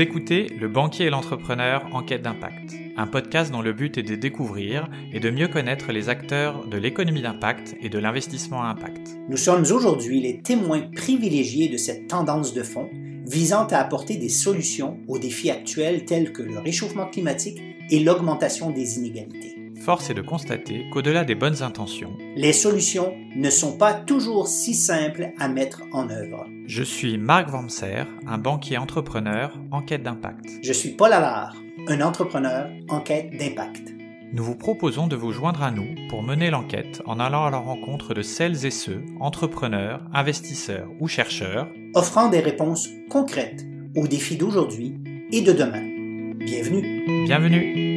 Écoutez Le banquier et l'entrepreneur en quête d'impact, un podcast dont le but est de découvrir et de mieux connaître les acteurs de l'économie d'impact et de l'investissement à impact. Nous sommes aujourd'hui les témoins privilégiés de cette tendance de fond visant à apporter des solutions aux défis actuels tels que le réchauffement climatique et l'augmentation des inégalités. Force est de constater qu'au-delà des bonnes intentions, les solutions ne sont pas toujours si simples à mettre en œuvre. Je suis Marc Vamser, un banquier entrepreneur en quête d'impact. Je suis Paul Allard, un entrepreneur en quête d'impact. Nous vous proposons de vous joindre à nous pour mener l'enquête en allant à la rencontre de celles et ceux, entrepreneurs, investisseurs ou chercheurs, offrant des réponses concrètes aux défis d'aujourd'hui et de demain. Bienvenue. Bienvenue.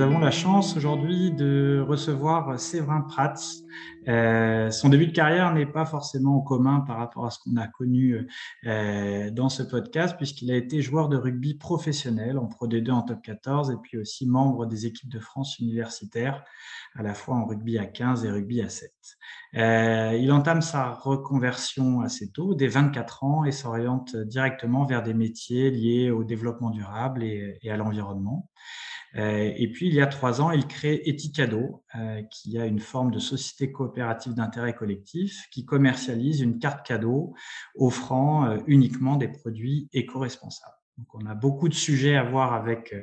Nous avons la chance aujourd'hui de recevoir Séverin Prats. Euh, son début de carrière n'est pas forcément en commun par rapport à ce qu'on a connu euh, dans ce podcast, puisqu'il a été joueur de rugby professionnel en Pro D2 en top 14 et puis aussi membre des équipes de France universitaires, à la fois en rugby à 15 et rugby à 7. Euh, il entame sa reconversion assez tôt, dès 24 ans, et s'oriente directement vers des métiers liés au développement durable et, et à l'environnement. Euh, et puis, il y a trois ans, il crée Eticado, euh, qui a une forme de société coopérative d'intérêt collectif qui commercialise une carte cadeau offrant euh, uniquement des produits éco-responsables. Donc, on a beaucoup de sujets à voir avec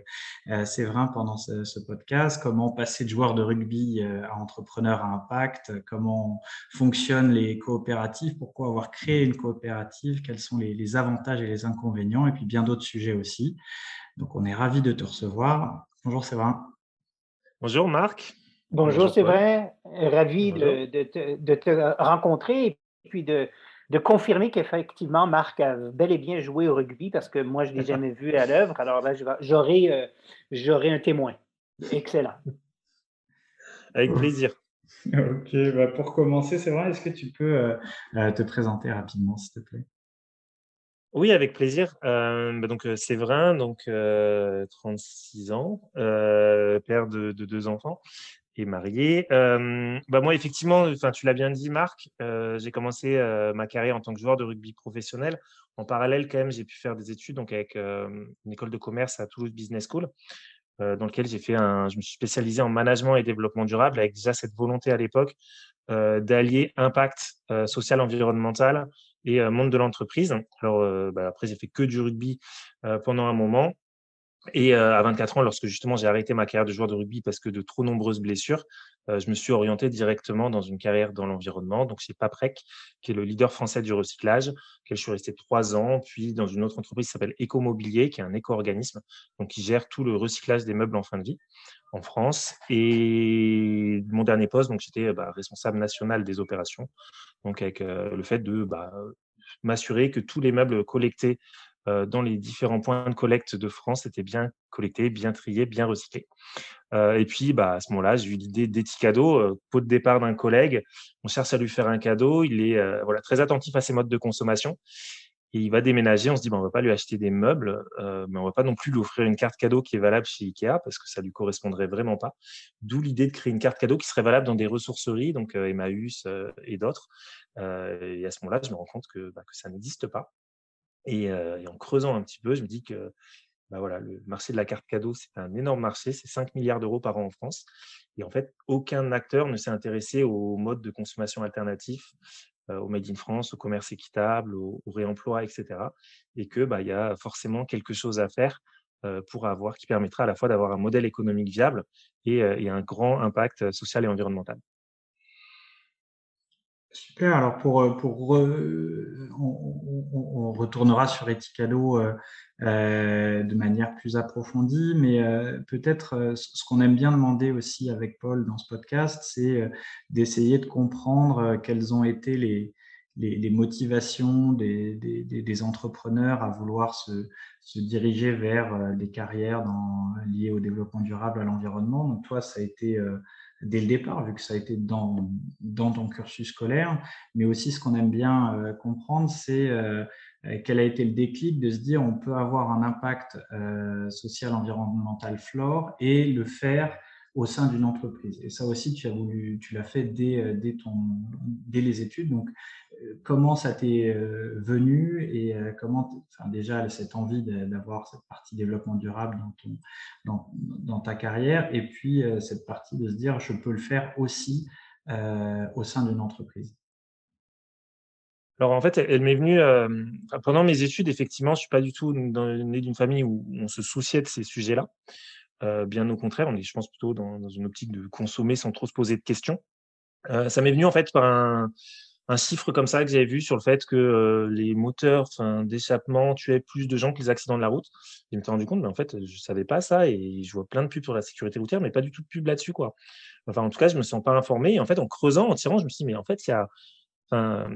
Séverin pendant ce, podcast. Comment passer de joueur de rugby à entrepreneur à impact? Comment fonctionnent les coopératives? Pourquoi avoir créé une coopérative? Quels sont les, les avantages et les inconvénients? Et puis bien d'autres sujets aussi. Donc, on est ravi de te recevoir. Bonjour Séverin. Bonjour Marc. Bonjour, Séverin, ravi de, de, te rencontrer et puis de, de confirmer qu'effectivement Marc a bel et bien joué au rugby parce que moi je ne l'ai jamais vu à l'œuvre. Alors là, j'aurai euh, un témoin. Excellent. Avec plaisir. Ok, bah pour commencer, Séverin, est-ce que tu peux euh, euh, te présenter rapidement, s'il te plaît? Oui, avec plaisir. Euh, bah, donc euh, Séverin, donc euh, 36 ans, euh, père de, de, deux enfants et marié. Bah moi, effectivement, tu l'as bien dit, Marc, j'ai commencé ma carrière en tant que joueur de rugby professionnel. En parallèle, quand même, j'ai pu faire des études donc avec une école de commerce à Toulouse Business School. dans lequel j'ai fait un, je me suis spécialisé en management et développement durable avec déjà cette volonté à l'époque d'allier impact social environnemental et euh, monde de l'entreprise. Alors euh, bah, après, j'ai fait que du rugby euh, pendant un moment. Et à 24 ans, lorsque justement j'ai arrêté ma carrière de joueur de rugby parce que de trop nombreuses blessures, je me suis orienté directement dans une carrière dans l'environnement. Donc chez Paprec, qui est le leader français du recyclage, auquel je suis resté trois ans, puis dans une autre entreprise qui s'appelle Ecomobilier, qui est un éco-organisme, donc qui gère tout le recyclage des meubles en fin de vie en France. Et mon dernier poste, donc j'étais bah, responsable national des opérations, donc avec le fait de bah, m'assurer que tous les meubles collectés dans les différents points de collecte de France étaient bien collectés, bien triés, bien recyclés. et puis, bah, à ce moment-là, j'ai eu l'idée d'Eticado, pot de départ d'un collègue. On cherche à lui faire un cadeau. Il est très attentif à ses modes de consommation. Et il va déménager, on se dit, bah, on ne va pas lui acheter des meubles, euh, mais on ne va pas non plus lui offrir une carte cadeau qui est valable chez Ikea, parce que ça lui correspondrait vraiment pas. D'où l'idée de créer une carte cadeau qui serait valable dans des ressourceries, donc euh, Emmaüs euh, et d'autres. et à ce moment-là, je me rends compte que, bah, que ça n'existe pas. Et, en creusant un petit peu, je me dis que bah, voilà, le marché de la carte cadeau, c'est un énorme marché, c'est 5 milliards d'euros par an en France. Et en fait, aucun acteur ne s'est intéressé aux modes de consommation alternatifs, au Made in France, au commerce équitable, au, réemploi, etc. Et que bah, y a forcément quelque chose à faire pour avoir qui permettra à la fois d'avoir un modèle économique viable et un grand impact social et environnemental. Super. Alors pour, pour on, retournera sur Eticado euh, de manière plus approfondie, mais euh, peut-être euh, ce qu'on aime bien demander aussi avec Paul dans ce podcast, c'est d'essayer de comprendre quelles ont été les, les, motivations des, des, entrepreneurs à vouloir se, se, diriger vers des carrières liées au développement durable, à l'environnement. Donc toi, ça a été dès le départ, vu que ça a été dans, dans ton cursus scolaire, mais aussi ce qu'on aime bien comprendre, c'est euh, quel a été le déclic de se dire on peut avoir un impact euh, social, environnemental, flore et le faire au sein d'une entreprise. Et ça aussi, tu as voulu, tu l'as fait dès, ton, dès les études. Donc, comment ça t'est venu et comment, déjà, cette envie d'avoir cette partie développement durable dans, ton, dans ta carrière et puis cette partie de se dire, je peux le faire aussi au sein d'une entreprise. Alors en fait, elle, m'est venue pendant mes études. Effectivement, je suis pas du tout né d'une famille où on se souciait de ces sujets-là. Bien au contraire, on est, je pense, plutôt dans, une optique de consommer sans trop se poser de questions. ça m'est venu en fait par un, chiffre comme ça que j'avais vu sur le fait que les moteurs d'échappement tuaient plus de gens que les accidents de la route. Je me suis rendu compte, mais en fait, je savais pas ça et je vois plein de pubs sur la sécurité routière, mais pas du tout de pub là-dessus, quoi. Enfin, en tout cas, je me sens pas informé. Et en fait, en creusant, en tirant, je me suis dit, mais en fait, il y a Enfin,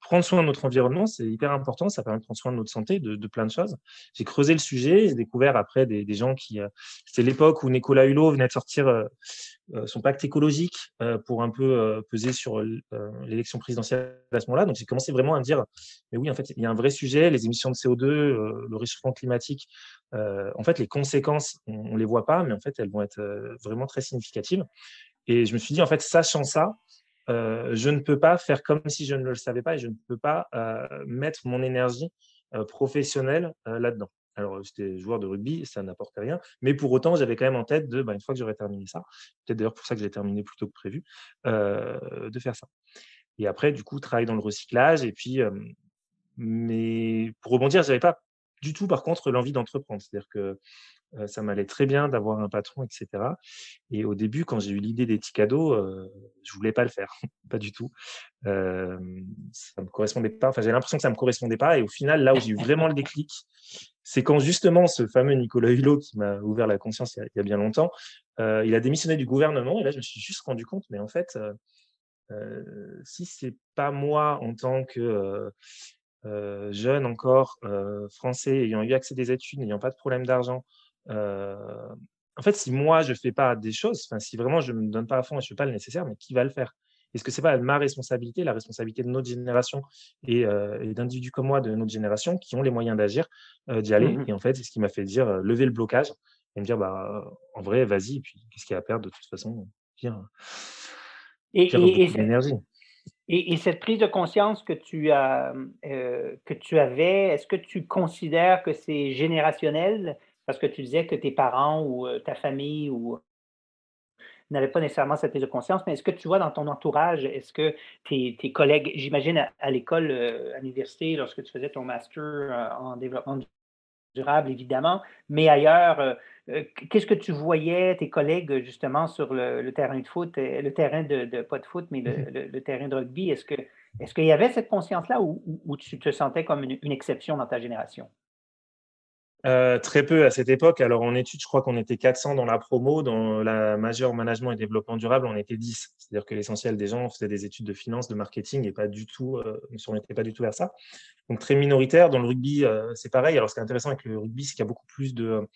prendre soin de notre environnement, c'est hyper important. Ça permet de prendre soin de notre santé, de, plein de choses. J'ai creusé le sujet. J'ai découvert après des, gens qui. Euh, c'était l'époque où Nicolas Hulot venait de sortir euh, euh, son pacte écologique pour un peu peser sur l'élection présidentielle à ce moment-là. Donc j'ai commencé vraiment à me dire, mais oui, en fait, il y a un vrai sujet. Les émissions de CO2, le réchauffement climatique. en fait, les conséquences, on, on les voit pas, mais en fait, elles vont être vraiment très significatives. Et je me suis dit, en fait, sachant ça, euh, je ne peux pas faire comme si je ne le savais pas et je ne peux pas euh, mettre mon énergie euh, professionnelle là-dedans. Alors, j'étais joueur de rugby, ça n'apportait rien, mais pour autant, j'avais quand même en tête de, bah, une fois que j'aurais terminé ça, peut-être d'ailleurs pour ça que j'ai terminé plus tôt que prévu, de faire ça. Et après, du coup, travailler dans le recyclage, et puis, mais pour rebondir, j'avais pas du tout, par contre, l'envie d'entreprendre. C'est-à-dire que ça m'allait très bien d'avoir un patron, etc. Et au début, quand j'ai eu l'idée des petits cadeaux, euh, je voulais pas le faire, pas du tout. Ça me correspondait pas. Enfin, j'ai l'impression que ça me correspondait pas. Et au final, là où j'ai eu vraiment le déclic, c'est quand justement ce fameux Nicolas Hulot qui m'a ouvert la conscience il y a, bien longtemps, il a démissionné du gouvernement. Et là, je me suis juste rendu compte, mais en fait, si c'est pas moi en tant que jeune encore, français, ayant eu accès à des études, n'ayant pas de problème d'argent, en fait, si moi, je ne fais pas des choses, si vraiment je ne me donne pas à fond et je ne fais pas le nécessaire, mais qui va le faire? Est-ce que ce n'est pas ma responsabilité, la responsabilité de notre génération et, d'individus comme moi de notre génération qui ont les moyens d'agir, d'y aller? Mmh Et en fait, c'est ce qui m'a fait dire lever le blocage et me dire bah, en vrai, vas-y, et puis qu'est-ce qu'il y a à perdre? De toute façon Pire, et, et, cette prise de conscience que tu, as, que tu avais, est-ce que tu considères que c'est générationnel? Parce que tu disais que tes parents ou ta famille ou n'avaient pas nécessairement cette prise de conscience, mais est-ce que tu vois dans ton entourage, est-ce que tes, collègues, j'imagine à, l'école, à l'université, lorsque tu faisais ton master en développement durable, évidemment, mais ailleurs, qu'est-ce que tu voyais, tes collègues, justement, sur le, terrain de foot, le terrain de, pas de foot, mais le, terrain de rugby? Est-ce que est-ce qu'il y avait cette conscience-là ou, tu te sentais comme une exception dans ta génération? Euh, très peu à cette époque. Alors en études, je crois qu'on était 400 dans la promo. Dans la majeure management et développement durable, on était 10. C'est-à-dire que l'essentiel des gens faisaient des études de finance, de marketing et pas du tout, euh, ne s'orientaient pas du tout vers ça. Donc très minoritaire. Dans le rugby, euh, c'est pareil. Alors ce qui est intéressant avec le rugby, c'est qu'il y a beaucoup plus de,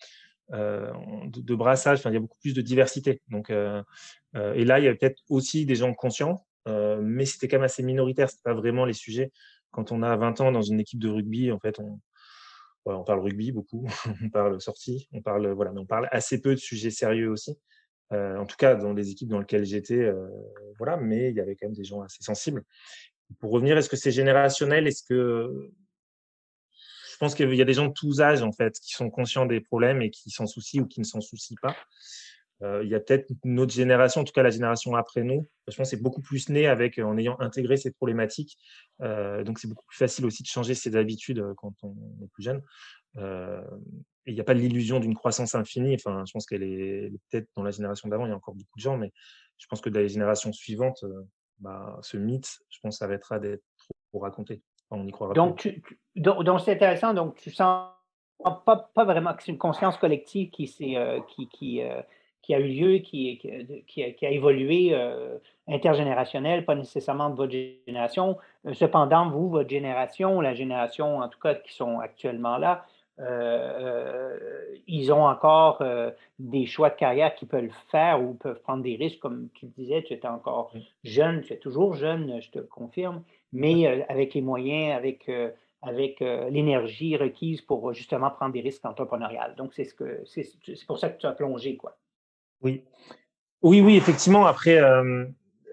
de, brassage, enfin, il y a beaucoup plus de diversité. Donc, et là, il y a peut-être aussi des gens conscients, mais c'était quand même assez minoritaire. C'est pas vraiment les sujets. Quand on a 20 ans dans une équipe de rugby, en fait, on, on parle rugby beaucoup, on parle sortie, on parle voilà, mais on parle assez peu de sujets sérieux aussi. Euh, en tout cas, dans les équipes dans lesquelles j'étais, euh, voilà, mais il y avait quand même des gens assez sensibles. Pour revenir, est-ce que c'est générationnel? Est-ce que je pense qu'il y a des gens de tous âges en fait qui sont conscients des problèmes et qui s'en soucient ou qui ne s'en soucient pas. Euh, il y a peut-être une autre génération, en tout cas la génération après nous, je pense c'est beaucoup plus né avec, en ayant intégré ces problématiques. Euh, donc c'est beaucoup plus facile aussi de changer ses habitudes euh, quand on est plus jeune. et il n'y a pas l'illusion d'une croissance infinie. Enfin, je pense qu'elle est peut-être dans la génération d'avant, il y a encore beaucoup de gens, mais je pense que dans les générations suivantes, bah, ce mythe, je pense, arrêtera d'être trop raconté. on y croira. Donc, donc, c'est intéressant. Donc, tu sens pas, pas vraiment que c'est une conscience collective qui, qui, qui, qui a eu lieu, qui, qui, a, évolué euh, intergénérationnel, pas nécessairement de votre génération. Euh, cependant, vous, votre génération, la génération en tout cas qui sont actuellement là, euh, ils ont encore des choix de carrière qu'ils peuvent faire ou peuvent prendre des risques, comme tu le disais, tu étais encore jeune, tu es toujours jeune, je te le confirme, mais avec les moyens, avec avec l'énergie requise pour justement prendre des risques entrepreneuriales. Donc, c'est ce que c'est pour ça que tu as plongé, quoi. Oui. Oui, effectivement. Après,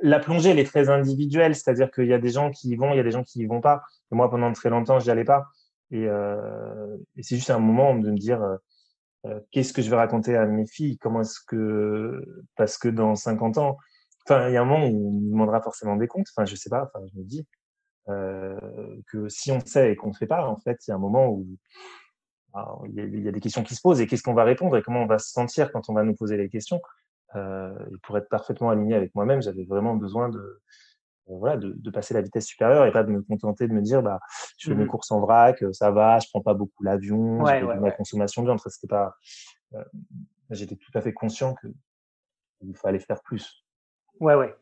la plongée, elle est très individuelle, c'est-à-dire qu'il y a des gens qui y vont, il y a des gens qui y vont pas. moi, pendant très longtemps, je n'y allais pas. Et, c'est juste un moment de me dire qu'est-ce que je vais raconter à mes filles? Comment est-ce que parce que dans 50 ans, il y a un moment où on nous demandera forcément des comptes. Enfin, je sais pas. Je me dis que si on sait et qu'on ne fait pas, en fait, il y a un moment où il y, a, des questions qui se posent et qu'est-ce qu'on va répondre et comment on va se sentir quand on va nous poser les questions. Euh, et pour être parfaitement aligné avec moi-même, j'avais vraiment besoin de, euh, voilà, de, de, passer la vitesse supérieure et pas de me contenter de me dire bah, je fais mes mmh courses en vrac, euh, ça va, je prends pas beaucoup l'avion, ouais, ouais, ma consommation de viande. C'était pas, euh, j'étais tout à fait conscient qu'il fallait faire plus. Ouais, ouais.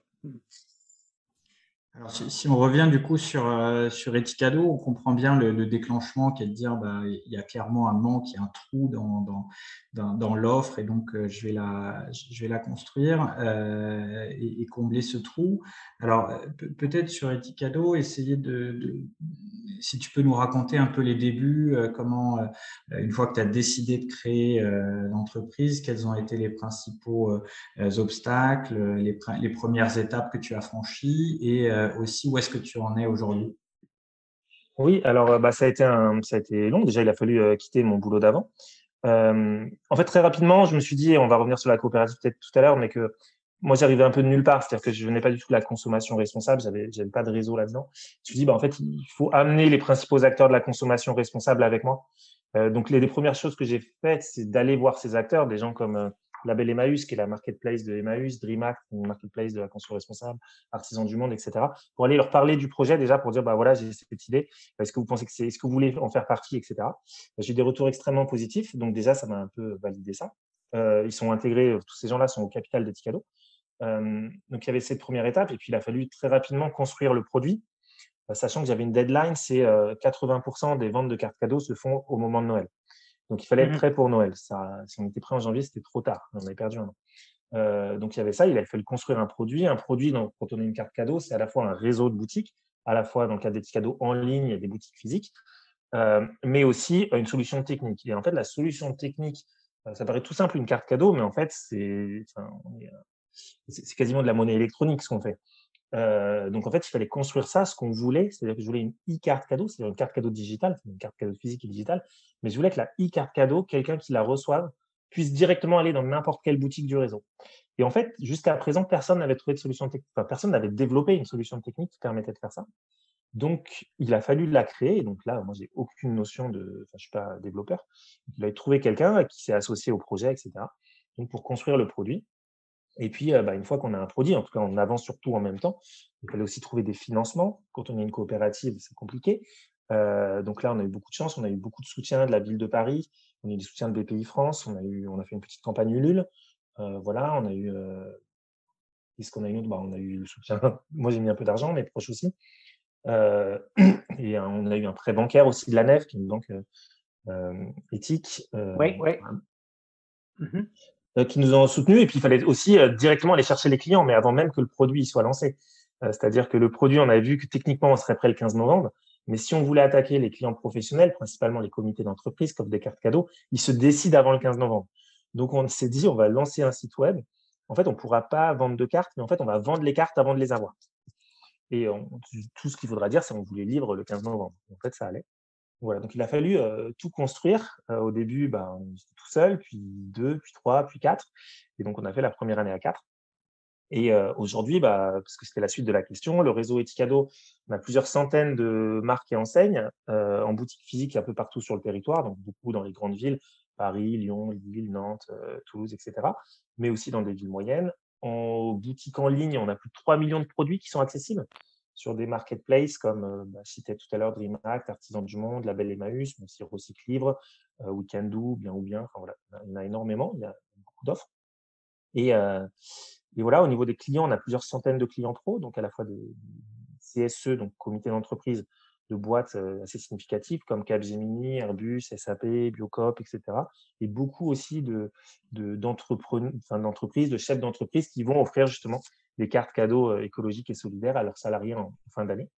Alors, si, on revient du coup sur, euh, sur Etikado, on comprend bien le, déclenchement qui est de dire bah, il y a clairement un manque, il y a un trou dans, dans, dans, l'offre et donc euh, je, vais la, je vais la construire euh, et, et, combler ce trou. Alors, euh, peut-être sur Etikado, essayer de, de, si tu peux nous raconter un peu les débuts, euh, comment, une fois que tu as décidé de créer l'entreprise, quels ont été les principaux obstacles, les, premières étapes que tu as franchies et euh, aussi où est-ce que tu en es aujourd'hui? Oui, alors euh, bah, ça, a été un, ça a été long. Déjà, il a fallu euh, quitter mon boulot d'avant. en fait, très rapidement, je me suis dit, on va revenir sur la coopérative peut-être tout à l'heure, mais que moi, j'arrivais un peu de nulle part. C'est-à-dire que je venais pas du tout de la consommation responsable. J'avais, j'avais pas de réseau là-dedans. Je me suis dit, bah, en fait, il faut amener les principaux acteurs de la consommation responsable avec moi. donc, les, premières choses que j'ai faites, c'est d'aller voir ces acteurs, des gens comme Label Emmaüs, qui est la marketplace de Emmaüs, DreamAct, une marketplace de la consommation responsable, Artisans du Monde, etc. Pour aller leur parler du projet déjà, pour dire, bah voilà, j'ai cette idée, est-ce que vous pensez que c'est, est-ce que vous voulez en faire partie, etc. J'ai des retours extrêmement positifs, donc déjà, ça m'a un peu validé ça. Euh, ils sont intégrés, tous ces gens-là sont au capital de Ticado. Donc il y avait cette première étape, et puis il a fallu très rapidement construire le produit, sachant que j'avais une deadline, c'est 80% des ventes de cartes cadeaux se font au moment de Noël. Donc, il fallait être mmh prêt pour Noël. Ça, si on était prêt en janvier, c'était trop tard. On avait perdu un an. Euh, donc, il y avait ça. Il a fallu construire un produit. Un produit, donc, quand on a une carte cadeau, c'est à la fois un réseau de boutiques, à la fois dans le cadre des petits cadeaux en ligne et des boutiques physiques, euh, mais aussi une solution technique. Et en fait, la solution technique, ça paraît tout simple, une carte cadeau, mais en fait, c'est quasiment de la monnaie électronique ce qu'on fait. Euh, donc en fait, il fallait construire ça, ce qu'on voulait, c'est-à-dire que je voulais une e-carte cadeau, c'est-à-dire une carte cadeau digitale, une carte cadeau physique et digitale, mais je voulais que la e-carte cadeau, quelqu'un qui la reçoive, puisse directement aller dans n'importe quelle boutique du réseau. Et en fait, jusqu'à présent, personne n'avait trouvé de solution technique, enfin, personne n'avait développé une solution technique qui permettait de faire ça. Donc, il a fallu la créer. Donc là, moi, j'ai aucune notion de, enfin, je suis pas développeur. Il a trouvé quelqu'un qui s'est associé au projet, etc. Donc, pour construire le produit. Et puis, bah, une fois qu'on a un produit, en tout cas, on avance surtout en même temps. Il fallait aussi trouver des financements. Quand on est une coopérative, c'est compliqué. Euh, donc là, on a eu beaucoup de chance. On a eu beaucoup de soutien de la ville de Paris. On a eu des soutiens de BPI France. On a, eu, on a fait une petite campagne Ulule. Euh, voilà, on a eu. Euh, Qu'est-ce qu'on a eu bah, On a eu le soutien. Moi, j'ai mis un peu d'argent, mes proches aussi. Et on a eu un prêt bancaire aussi de la Nef, qui est une banque éthique. oui, oui. Mmh qui nous ont soutenus. Et puis, il fallait aussi euh, directement aller chercher les clients, mais avant même que le produit soit lancé. Euh, c'est-à-dire que le produit, on avait vu que techniquement, on serait prêt le 15 novembre. Mais si on voulait attaquer les clients professionnels, principalement les comités d'entreprise comme des cartes cadeaux, ils se décident avant le 15 novembre. Donc, on s'est dit, on va lancer un site web. En fait, on ne pourra pas vendre de cartes, mais en fait, on va vendre les cartes avant de les avoir. Et tout ce qu'il faudra dire, c'est qu'on voulait livre le 15 novembre. En fait, ça allait. Donc il a fallu tout construire. au début, ben, tout seul, puis deux, puis trois, puis quatre. Et donc, on a fait la première année à quatre. Et aujourd'hui, bah, parce que c'était la suite de la question, le réseau Eticado, on a plusieurs centaines de marques et enseignes en boutique physique un peu partout sur le territoire, donc beaucoup dans les grandes villes, Paris, Lyon, Lille, Nantes, Toulouse, etc., mais aussi dans des villes moyennes. En boutique en ligne, on a plus de 3 millions de produits qui sont accessibles sur des marketplaces comme, euh, bah, citais tout à l'heure DreamAct, Artisan du Monde, Label Emmaüs, mais aussi Recycle Livre, euh, Weekendoo, bien ou bien. Enfin, voilà, il y en a énormément, il y a beaucoup d'offres. Et, euh, et, voilà, au niveau des clients, on a plusieurs centaines de clients pro, donc à la fois des CSE, donc comité d'entreprise, de boîtes assez significatives comme Capgemini, Airbus, SAP, Biocop, etc. Et beaucoup aussi de, d'entreprises, de, chefs d'entreprise qui vont offrir justement des cartes cadeaux euh, écologiques et solidaires à leurs salariés en, fin d'année.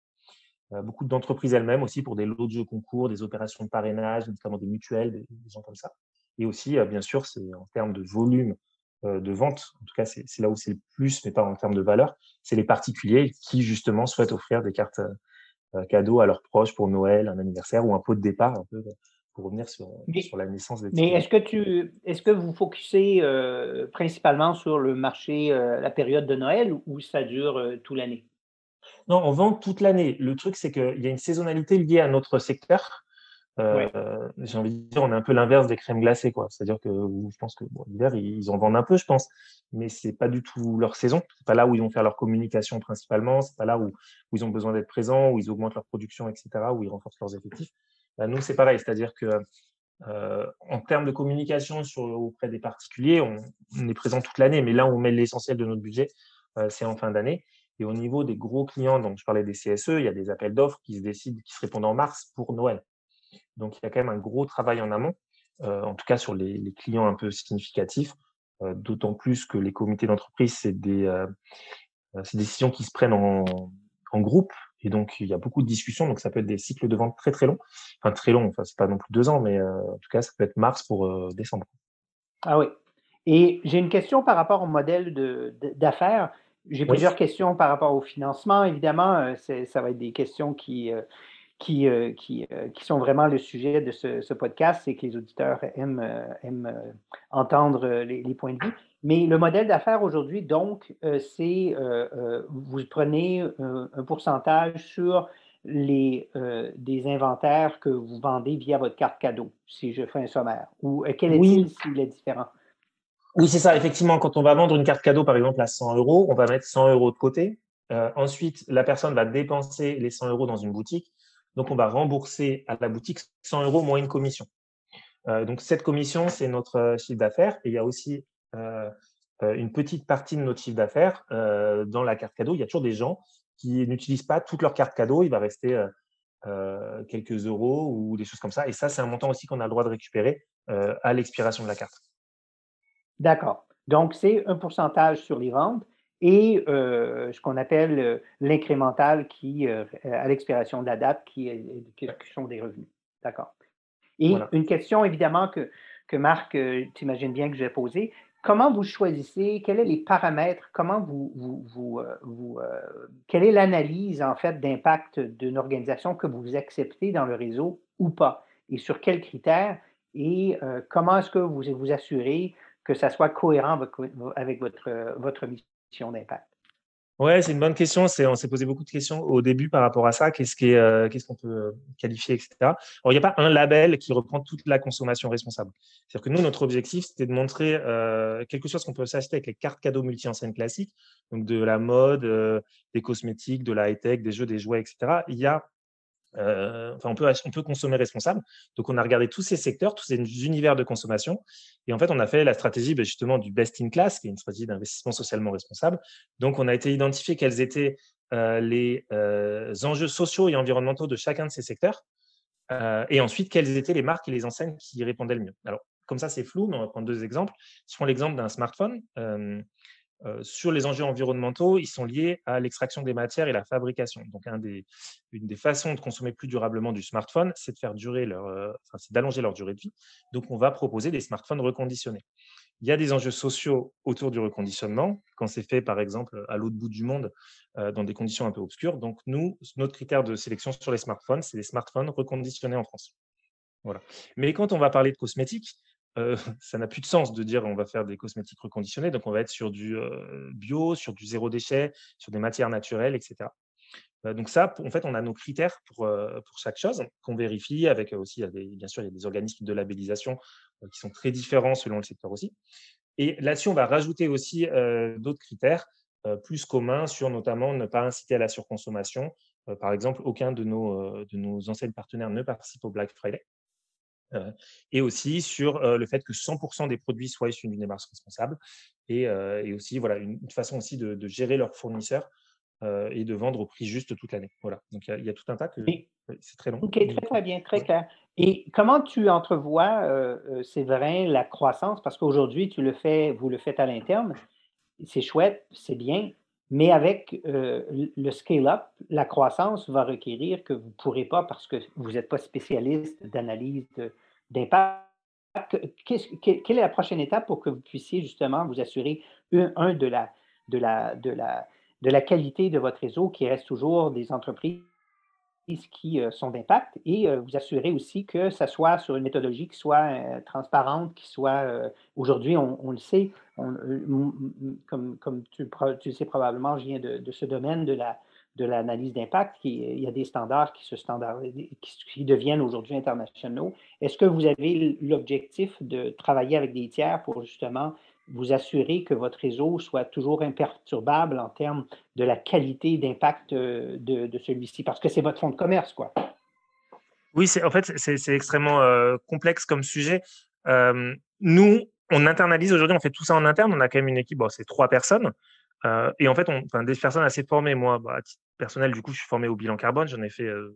Euh, beaucoup d'entreprises elles-mêmes aussi pour des lots de jeux concours, des opérations de parrainage, notamment des mutuelles, des, gens comme ça. Et aussi, bien sûr, c'est en termes de volume de vente, en tout cas c'est là où c'est le plus, mais pas en termes de valeur, c'est les particuliers qui justement souhaitent offrir des cartes cadeaux à leurs proches pour Noël, un anniversaire ou un pot de départ un peu pour revenir sur, sur la naissance des Mais est-ce que, tu, est-ce que vous focussez euh, principalement sur le marché, euh, la période de Noël ou ça dure euh, toute l'année? Non, on vend toute l'année. Le truc, c'est qu'il y a une saisonnalité liée à notre secteur. J'ai envie de dire, on est un peu l'inverse des crèmes glacées, quoi. C'est-à-dire que je pense que bon, l'hiver, ils en vendent un peu, je pense, mais c'est pas du tout leur saison. C'est pas là où ils vont faire leur communication principalement. C'est pas là où, où ils ont besoin d'être présents, où ils augmentent leur production, etc., où ils renforcent leurs effectifs. Bah, nous, c'est pareil, c'est-à-dire que euh, en termes de communication auprès des particuliers, on, est présent toute l'année, mais là on met l'essentiel de notre budget, euh, c'est en fin d'année. Et au niveau des gros clients, donc je parlais des CSE, il y a des appels d'offres qui se décident, qui se répondent en mars pour Noël. Donc il y a quand même un gros travail en amont, euh, en tout cas sur les, clients un peu significatifs, d'autant plus que les comités d'entreprise, c'est des, décisions qui se prennent en, en groupe et donc, il y a beaucoup de discussions. Donc, ça peut être des cycles de vente très, très longs. Enfin, très longs. Enfin, c'est pas non plus deux ans, mais euh, en tout cas, ça peut être mars pour euh, décembre. Ah oui. Et j'ai une question par rapport au modèle d'affaires. J'ai plusieurs questions par rapport au financement. Évidemment, euh, ça va être des questions qui, qui, qui, qui, sont vraiment le sujet de ce, podcast. C'est que les auditeurs aiment, aiment entendre les, les, points de vue. Mais le modèle d'affaires aujourd'hui, donc, euh, c'est euh, euh, vous prenez un pourcentage sur les, des inventaires que vous vendez via votre carte cadeau, si je fais un sommaire. Ou quel est-il s'il est différent? Oui, c'est ça. Effectivement, quand on va vendre une carte cadeau, par exemple, à 100 euros, on va mettre 100 euros de côté. ensuite, la personne va dépenser les 100 euros dans une boutique. Donc, on va rembourser à la boutique 100 euros moins une commission. donc, cette commission, c'est notre chiffre d'affaires. Et il y a aussi une petite partie de notre chiffre d'affaires euh, dans la carte cadeau. Il y a toujours des gens qui n'utilisent pas toute leur carte cadeau. Il va rester quelques euros ou des choses comme ça. Et ça, c'est un montant aussi qu'on a le droit de récupérer à l'expiration de la carte. D'accord. Donc, c'est un pourcentage sur les ventes et ce qu'on appelle l'incrémental qui, à l'expiration de la date, qui, sont des revenus. D'accord. Et une question, évidemment, que, que Marc, tu imagines bien que j'ai posée, comment vous choisissez, quels sont les paramètres, comment vous, vous, euh, euh, quelle est l'analyse en fait d'impact d'une organisation que vous acceptez dans le réseau ou pas, et sur quels critères, et euh, comment est-ce que vous vous assurez que ça soit cohérent avec votre mission d'impact? Ouais, c'est une bonne question. C'est, on s'est posé beaucoup de questions au début par rapport à ça. Qu'est-ce, euh, qu'on peut euh, qualifier, etc. Alors, il n'y a pas un label qui reprend toute la consommation responsable. C'est-à-dire que nous, notre objectif, c'était de montrer euh, quelque chose qu'on peut s'acheter avec les cartes cadeaux multi-enseignes classiques, donc de la mode, des cosmétiques, de la high-tech, des jeux, des jouets, etc. Il y a euh, enfin, on peut, on peut consommer responsable. Donc, on a regardé tous ces secteurs, tous ces univers de consommation. Et en fait, on a fait la stratégie ben, justement du best in class, qui est une stratégie d'investissement socialement responsable. Donc, on a été identifié quels étaient euh, les euh, enjeux sociaux et environnementaux de chacun de ces secteurs. et ensuite, quelles étaient les marques et les enseignes qui y répondaient le mieux. Alors, comme ça, c'est flou, mais on va prendre deux exemples. Je prends l'exemple d'un smartphone, sur les enjeux environnementaux, ils sont liés à l'extraction des matières et la fabrication. Donc, une des façons de consommer plus durablement du smartphone, c'est de leur, d'allonger leur durée de vie. Donc, on va proposer des smartphones reconditionnés. Il y a des enjeux sociaux autour du reconditionnement, quand c'est fait, par exemple, à l'autre bout du monde, dans des conditions un peu obscures. Donc, nous, notre critère de sélection sur les smartphones, c'est des smartphones reconditionnés en France. Voilà. Mais quand on va parler de cosmétiques, euh, ça n'a plus de sens de dire on va faire des cosmétiques reconditionnés. Donc, on va être sur du euh, bio, sur du zéro déchet, sur des matières naturelles, etc. Euh, donc ça, en fait, on a nos critères pour, pour chaque chose qu'on vérifie avec aussi, bien sûr, il y a des organismes de labellisation qui sont très différents selon le secteur aussi. Et là-dessus, on va rajouter aussi d'autres critères plus communs sur notamment ne pas inciter à la surconsommation. par exemple, aucun de nos, de nos partenaires ne participe au Black Friday. Euh, et aussi sur euh, le fait que 100% des produits soient issus d'une démarche responsable et, euh, et, aussi voilà une, façon aussi de, gérer leurs fournisseurs et de vendre au prix juste toute l'année. Voilà. Donc il y, a tout un tas que c'est très long. Ok, très, très bien, très clair. Et comment tu entrevois, euh, Séverin, la croissance? Parce qu'aujourd'hui, tu le fais, vous le faites à l'interne. C'est chouette, c'est bien, mais avec le scale-up, la croissance va requérir que vous ne pourrez pas, parce que vous n'êtes pas spécialiste d'analyse d'impact, quelle est la prochaine étape pour que vous puissiez justement vous assurer, un, de, la, de, la, de, la, de la qualité de votre réseau qui reste toujours des entreprises qui euh, sont d'impact et euh, vous assurer aussi que ça soit sur une méthodologie qui soit euh, transparente, qui soit, aujourd'hui, on, le sait, comme, comme tu, tu, sais probablement, je viens de, de ce domaine de la, de l'analyse d'impact, il y a des standards qui, se qui, deviennent aujourd'hui internationaux. Est-ce que vous avez l'objectif de travailler avec des tiers pour justement vous assurer que votre réseau soit toujours imperturbable en termes de la qualité d'impact euh, de, celui-ci? Parce que c'est votre fonds de commerce, quoi. Oui, en fait, c'est extrêmement euh, complexe comme sujet. Euh, nous, on internalise aujourd'hui, on fait tout ça en interne. On a quand même une équipe, c'est trois personnes. et en fait, on, enfin, des personnes assez formées. Moi, bah, personnel, du coup, je suis formé au bilan carbone, j'en ai fait au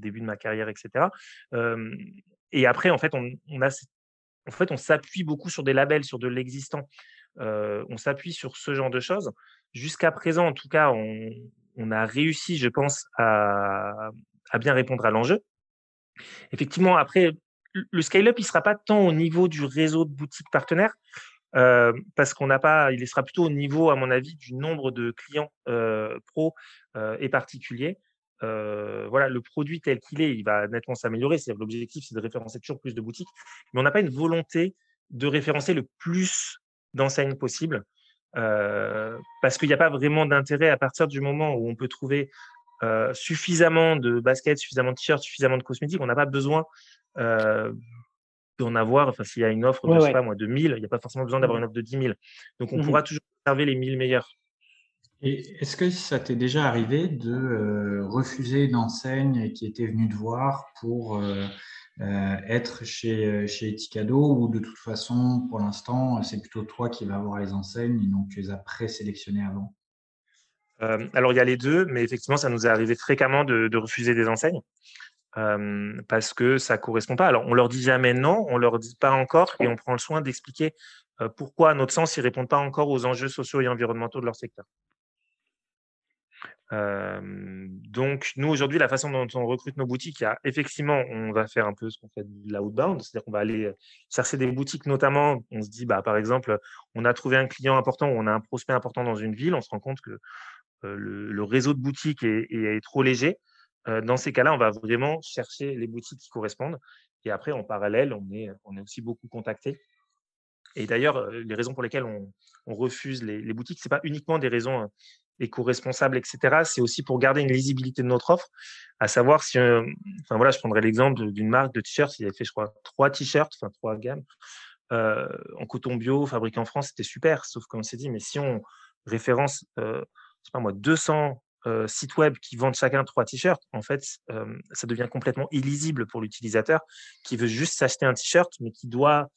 début de ma carrière, etc. et après, en fait, on, a, en fait, on s'appuie beaucoup sur des labels, sur de l'existant. on s'appuie sur ce genre de choses. Jusqu'à présent, en tout cas, on, a réussi, je pense, à, bien répondre à l'enjeu. Effectivement, après, le scale-up, il ne sera pas tant au niveau du réseau de boutiques partenaires, parce qu'on n'a pas, il sera plutôt au niveau, à mon avis, du nombre de clients euh, pro et particuliers. Voilà, le produit tel qu'il est, il va nettement s'améliorer. L'objectif, c'est de référencer toujours plus de boutiques, mais on n'a pas une volonté de référencer le plus d'enseignes possible, parce qu'il n'y a pas vraiment d'intérêt à partir du moment où on peut trouver suffisamment de baskets, suffisamment de t-shirts, suffisamment de cosmétiques. On n'a pas besoin d'en avoir, enfin, s'il y a une offre de, sais pas, moi, de 1000, il n'y a pas forcément besoin d'avoir mmh. une offre de 10 000. Donc, on mmh pourra toujours observer les 1000 meilleurs. Et est-ce que ça t'est déjà arrivé de euh, refuser une enseigne qui était venue te voir pour euh, euh, être chez, chez Eticado ou de toute façon, pour l'instant, c'est plutôt toi qui vas avoir les enseignes et donc tu les as présélectionnées avant? Alors, il y a les deux, mais effectivement, ça nous est arrivé fréquemment de, refuser des enseignes parce que ça correspond pas. Alors, on leur dit jamais non, on leur dit pas encore et on prend le soin d'expliquer pourquoi, à notre sens, ils répondent pas encore aux enjeux sociaux et environnementaux de leur secteur. Donc, nous, aujourd'hui, la façon dont on recrute nos boutiques, effectivement, on va faire un peu ce qu'on fait de l'outbound, c'est-à-dire qu'on va aller chercher des boutiques, notamment, on se dit, bah, par exemple, on a trouvé un client important ou on a un prospect important dans une ville, on se rend compte que le, réseau de boutiques est trop léger dans ces cas-là, on va vraiment chercher les boutiques qui correspondent. Et après, en parallèle, on est, aussi beaucoup contacté. Et d'ailleurs, les raisons pour lesquelles on, refuse les, boutiques, ce n'est pas uniquement des raisons éco-responsables, etc. C'est aussi pour garder une lisibilité de notre offre, à savoir si, enfin voilà, je prendrais l'exemple d'une marque de t-shirts, il avait fait, je crois, trois t-shirts, enfin trois gammes, en coton bio, fabriqué en France, c'était super. Sauf qu'on s'est dit, mais si on référence, je sais pas moi, 200 euh, sites web qui vendent chacun trois t-shirts, en fait, ça devient complètement illisible pour l'utilisateur qui veut juste s'acheter un t-shirt, mais qui doit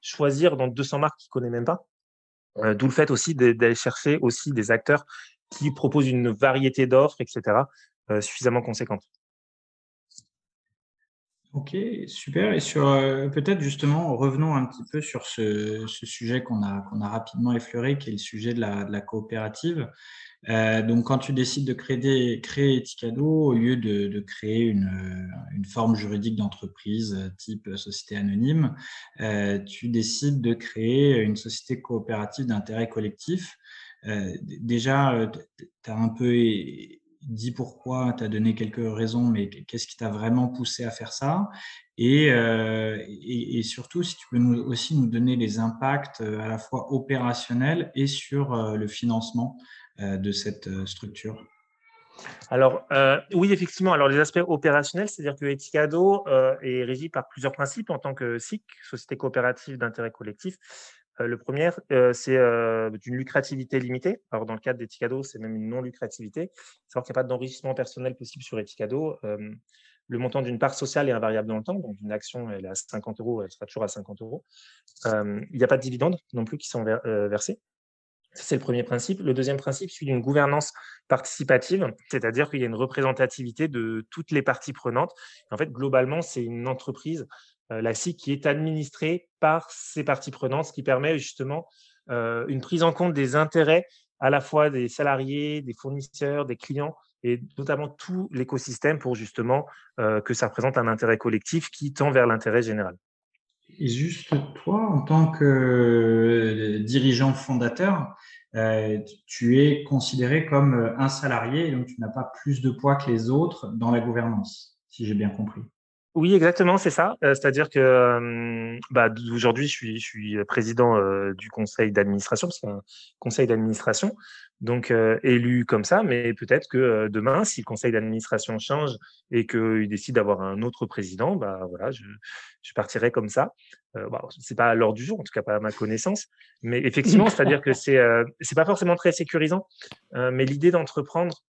choisir dans 200 marques qu'il connaît même pas. Euh, d'où le fait aussi d'aller chercher aussi des acteurs qui proposent une variété d'offres, etc., euh, suffisamment conséquente. Ok, super. Et sur peut-être justement, revenons un petit peu sur ce, sujet qu'on a, rapidement effleuré, qui est le sujet de la, coopérative. Euh, donc, quand tu décides de créer, Eticado, au lieu de, créer une, forme juridique d'entreprise euh, type société anonyme, euh, tu décides de créer une société coopérative d'intérêt collectif. Déjà, tu as un peu dit pourquoi, tu as donné quelques raisons, mais qu'est-ce qui t'a vraiment poussé à faire ça? Et, et, surtout, si tu peux nous, aussi nous donner les impacts à la fois opérationnels et sur le financement euh, de cette euh, structure alors, euh, oui, effectivement. Alors, les aspects opérationnels, c'est-à-dire que Eticado est régi par plusieurs principes en tant que SIC, Société coopérative d'intérêt collectif. Le premier, c'est d'une lucrativité limitée. Alors, dans le cadre d'Eticado, c'est même une non-lucrativité. Savoir qu'il n'y a pas d'enrichissement personnel possible sur Eticado. le montant d'une part sociale est invariable dans le temps. Donc, une action, elle est à 50 euros, elle sera toujours à 50 euros. il n'y a pas de dividendes non plus qui sont versés. C'est le premier principe. Le deuxième principe, celui d'une gouvernance participative, c'est-à-dire qu'il y a une représentativité de toutes les parties prenantes. En fait, globalement, c'est une entreprise, euh, la SIC, qui est administrée par ces parties prenantes, ce qui permet justement euh, une prise en compte des intérêts à la fois des salariés, des fournisseurs, des clients et notamment tout l'écosystème pour justement euh, que ça représente un intérêt collectif qui tend vers l'intérêt général. Et juste toi, en tant que dirigeant fondateur, tu es considéré comme un salarié, donc tu n'as pas plus de poids que les autres dans la gouvernance, si j'ai bien compris. Oui, exactement, c'est ça. Euh, c'est-à-dire que euh, bah, aujourd'hui, je suis, je suis président euh, du conseil d'administration, c'est un conseil d'administration, donc élu comme ça, mais peut-être que demain, si le conseil d'administration change et qu'il décide d'avoir un autre président, bah voilà, je, je partirai comme ça. Euh, bah, c'est pas à l'heure du jour, en tout cas pas à ma connaissance, mais effectivement, c'est-à-dire que c'est c'est pas forcément très sécurisant, mais l'idée d'entreprendre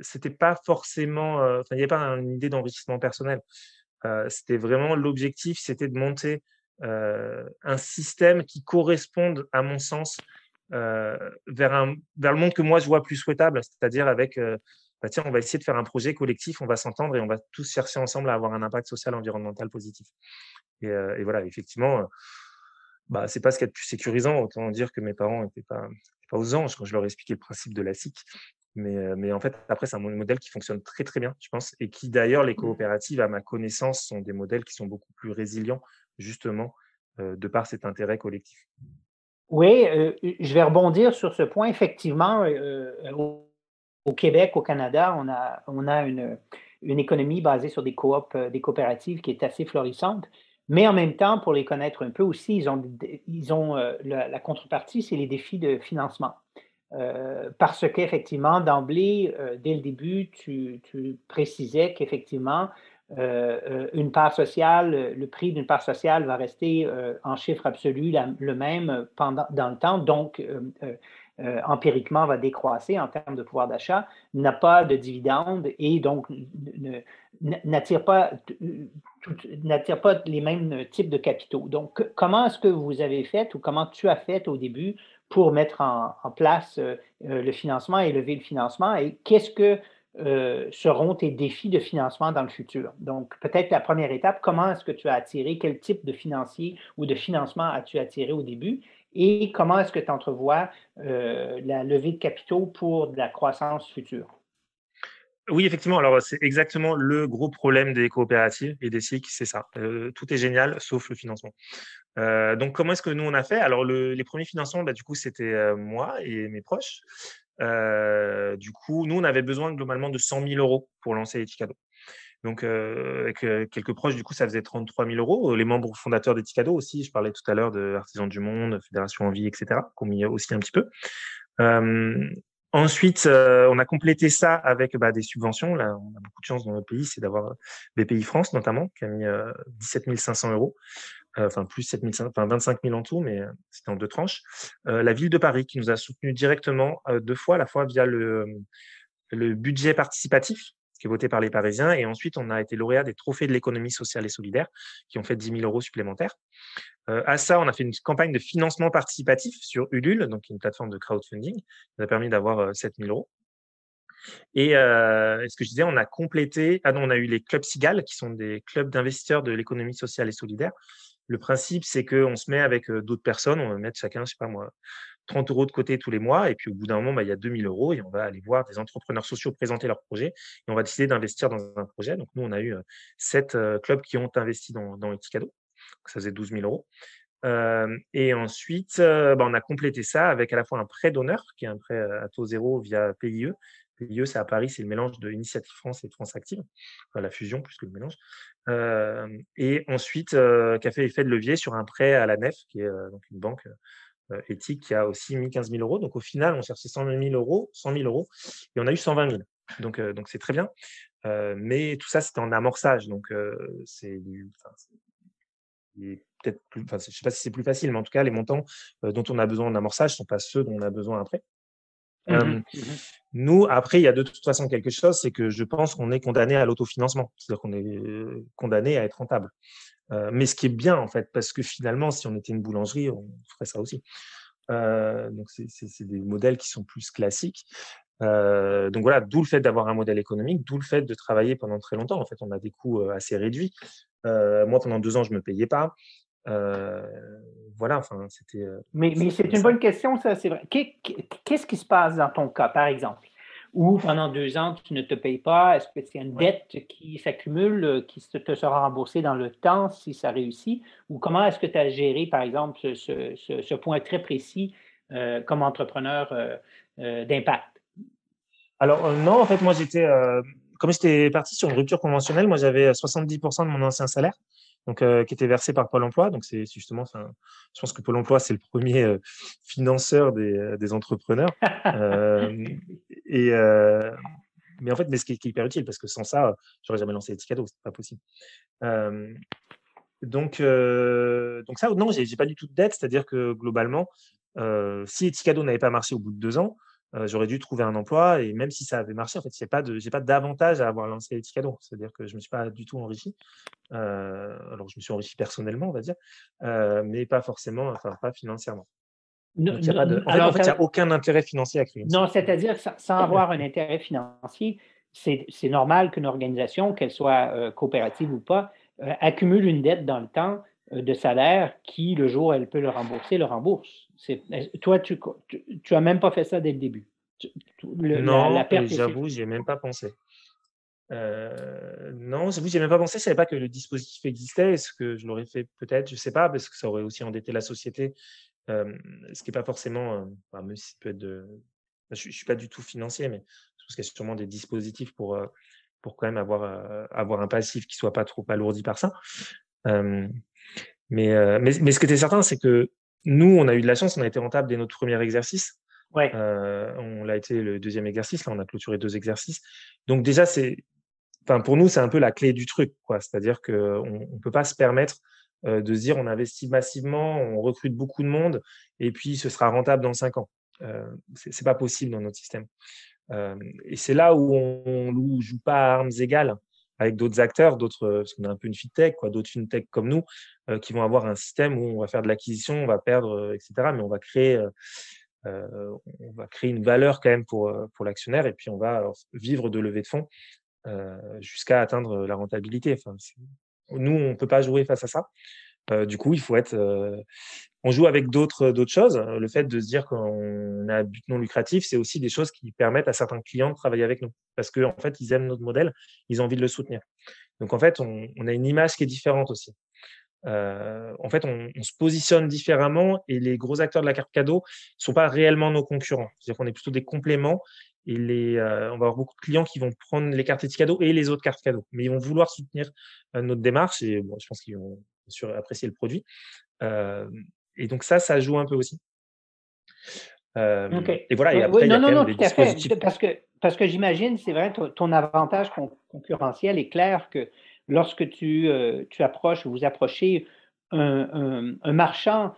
c'était pas forcément, euh, il n'y avait pas une idée d'enrichissement personnel. Euh, c'était vraiment l'objectif, c'était de monter euh, un système qui corresponde, à mon sens, vers, un, vers le monde que moi je vois plus souhaitable, c'est-à-dire avec, bah, tiens, on va essayer de faire un projet collectif, on va s'entendre et on va tous chercher ensemble à avoir un impact social, environnemental positif. Et, voilà, effectivement, bah, c'est pas ce qui est le plus sécurisant. Autant dire que mes parents n'étaient pas, pas aux anges quand je leur ai expliqué le principe de la SIC. Mais, mais en fait, après, c'est un modèle qui fonctionne très, très bien, je pense, et qui d'ailleurs, les mmh. coopératives, à ma connaissance, sont des modèles qui sont beaucoup plus résilients, justement, de par cet intérêt collectif. Oui, je vais rebondir sur ce point. Effectivement, au, Québec, au Canada, on a, on a une, une économie basée sur des coops, des coopératives qui est assez florissante. Mais en même temps, pour les connaître un peu aussi, ils ont, ils ont la contrepartie, c'est les défis de financement. Euh, parce qu'effectivement, d'emblée, euh, dès le début, tu, précisais qu'effectivement, euh, une part sociale, le prix d'une part sociale va rester en chiffre absolu le même pendant, dans le temps, donc empiriquement va décroisser en termes de pouvoir d'achat, n'a pas de dividende et donc n'attire pas, pas les mêmes types de capitaux. Donc, comment est-ce que vous avez fait ou comment tu as fait au début pour mettre en, place euh, euh, le financement et lever le financement et qu'est-ce que euh, seront tes défis de financement dans le futur? Donc, peut-être la première étape, comment est-ce que tu as attiré, quel type de financier ou de financement as-tu attiré au début et comment est-ce que tu entrevois la levée de capitaux pour de la croissance future? Oui, effectivement. Alors, c'est exactement le gros problème des coopératives et des SIC, c'est ça. tout est génial, sauf le financement. Euh, donc, comment est-ce que nous, on a fait? Alors, les premiers financements, bah, du coup, c'était euh, moi et mes proches. Euh, du coup, nous, on avait besoin globalement de 100 000 euros pour lancer Etikado. Donc, avec quelques proches, du coup, ça faisait 33 000 euros. Les membres fondateurs d'Etikado aussi, je parlais tout à l'heure de Artisans du Monde, Fédération Envie, etc., qu'on mis aussi un petit peu. Ensuite, on a complété ça avec bah, des subventions. Là, on a beaucoup de chance dans notre pays, c'est d'avoir BPI France notamment, qui a mis 17 500 euros. Euh, enfin plus 7 enfin 25 000 en tout, mais euh, c'était en deux tranches. Euh, la ville de Paris qui nous a soutenu directement deux fois, à la fois via le, le budget participatif qui est voté par les Parisiens. Et ensuite, on a été lauréat des trophées de l'économie sociale et solidaire, qui ont fait 10 000 euros supplémentaires. à ça, on a fait une campagne de financement participatif sur Ulule, donc une plateforme de crowdfunding, qui nous a permis d'avoir 7 000 euros. Et ce que je disais, on a complété, ah non, on a eu les clubs SIGAL, qui sont des clubs d'investisseurs de l'économie sociale et solidaire, le principe, c'est qu'on se met avec d'autres personnes, on va mettre chacun, je sais pas moi, 30 euros de côté tous les mois, et puis au bout d'un moment, bah, il y a 2000 euros, et on va aller voir des entrepreneurs sociaux présenter leur projet, et on va décider d'investir dans un projet. Donc nous, on a eu sept clubs qui ont investi dans, dans Etikado, ça faisait 12 000 euros. et ensuite, bah, on a complété ça avec à la fois un prêt d'honneur, qui est un prêt à taux zéro via PIE, PIE, c'est à Paris, c'est le mélange de Initiative France et France Active, la fusion plus que le mélange. et ensuite, qui a fait effet de levier sur un prêt à la NEF, qui est donc une banque éthique qui a aussi mis 15 000 euros. Donc au final, on cherchait 100 000 euros, 100 000 euros, et on a eu 120 000. Donc donc c'est très bien. mais tout ça, c'était en amorçage. Donc c'est peut-être je ne sais pas si c'est plus facile, mais en tout cas, les montants dont on a besoin en amorçage ne sont pas ceux dont on a besoin après. Mmh mmh nous, après, il y a de toute façon quelque chose, c'est que je pense qu'on est condamné à l'autofinancement, c'est-à-dire qu'on est condamné à être rentable. Mais ce qui est bien, en fait, parce que finalement, si on était une boulangerie, on ferait ça aussi. donc, c'est des modèles qui sont plus classiques. donc voilà, d'où le fait d'avoir un modèle économique, d'où le fait de travailler pendant très longtemps. En fait, on a des coûts assez réduits. moi, pendant deux ans, je ne me payais pas voilà, enfin, c'était. mais, mais c'est une bonne question, ça, c'est vrai. Qu'est-ce qui se passe dans ton cas, par exemple? Ou pendant deux ans, tu ne te payes pas? Est-ce que c'est une dette qui s'accumule, euh, qui te sera remboursée dans le temps si ça réussit? Ou comment est-ce que tu as géré, par exemple, ce, point très précis euh, comme entrepreneur euh, d'impact? Alors, non, en fait, moi, j'étais, comme j'étais parti sur une rupture conventionnelle, moi, j'avais 70% de mon ancien salaire donc, euh, qui était versé par Pôle emploi. Donc, c'est justement, je pense que Pôle emploi, c'est le premier euh, financeur des, euh, entrepreneurs. mais en fait, mais ce qui est hyper utile, parce que sans ça, j'aurais jamais lancé Eticado, c'est pas possible. donc, donc ça, non, j'ai pas du tout de dette, c'est-à-dire que globalement, si Eticado n'avait pas marché au bout de deux ans, j'aurais dû trouver un emploi et même si ça avait marché, en fait, j'ai pas de, j'ai pas d'avantage à avoir lancé Eticado. C'est-à-dire que je me suis pas du tout enrichi. alors, je me suis enrichi personnellement, on va dire, mais pas forcément, enfin, pas financièrement. il n'y a, aucun intérêt financier à créer. Non, c'est-à-dire sans avoir un intérêt financier, c'est, normal qu'une organisation, qu'elle soit coopérative ou pas, accumule une dette dans le temps de salaire qui, le jour où elle peut le rembourser, le rembourse. Toi, tu n'as même pas fait ça dès le début? non, j'avoue, n'y ai même pas pensé. Euh, non, j'avoue, ai même pas pensé. Je savais pas que le dispositif existait. Est-ce que je l'aurais fait peut-être? Je ne sais pas, parce que ça aurait aussi endetté la société. Euh, ce qui n'est pas forcément. Euh, peut être de... Je ne suis pas du tout financier, mais je pense qu'il y a sûrement des dispositifs pour, euh, pour quand même avoir, avoir un passif qui ne soit pas trop alourdi par ça. Mais, mais, mais, ce qui était certain, c'est que nous, on a eu de la chance, on a été rentable dès notre premier exercice. Ouais. Euh, on l'a été le deuxième exercice, là on a clôturé deux exercices. Donc déjà, c'est, enfin pour nous, c'est un peu la clé du truc, quoi. C'est-à-dire qu'on ne peut pas se permettre euh, de se dire on investit massivement, on recrute beaucoup de monde et puis ce sera rentable dans cinq ans. Euh, c'est pas possible dans notre système. Et c'est là où on, ne joue pas à armes égales avec d'autres acteurs, d'autres, euh, parce qu'on a un peu une fintech, quoi, d'autres fintech comme nous, euh, qui vont avoir un système où on va faire de l'acquisition, on va perdre, euh, etc. Mais on va créer, on va créer une valeur quand même pour, pour l'actionnaire et puis on va vivre de levée de fonds jusqu'à atteindre la rentabilité. Enfin, nous, on ne peut pas jouer face à ça. Du coup, il faut être. on joue avec d'autres d'autres choses. Le fait de se dire qu'on a but non lucratif, c'est aussi des choses qui permettent à certains clients de travailler avec nous parce qu'en en fait, ils aiment notre modèle, ils ont envie de le soutenir. Donc, en fait, on, a une image qui est différente aussi. en fait, on, se positionne différemment et les gros acteurs de la carte cadeau ne sont pas réellement nos concurrents. C'est-à-dire qu'on est plutôt des compléments et on va avoir beaucoup de clients qui vont prendre les cartes cadeaux et les autres cartes cadeaux. Mais ils vont vouloir soutenir notre démarche et bon, je pense qu'ils vont sûr apprécier le produit. et donc ça, ça joue un peu aussi. Et voilà, et après, il y a non, non, tout à fait. Parce que, parce que j'imagine, c'est vrai, ton, avantage concurrentiel est clair que lorsque tu, tu approches ou vous approchez un, un, marchand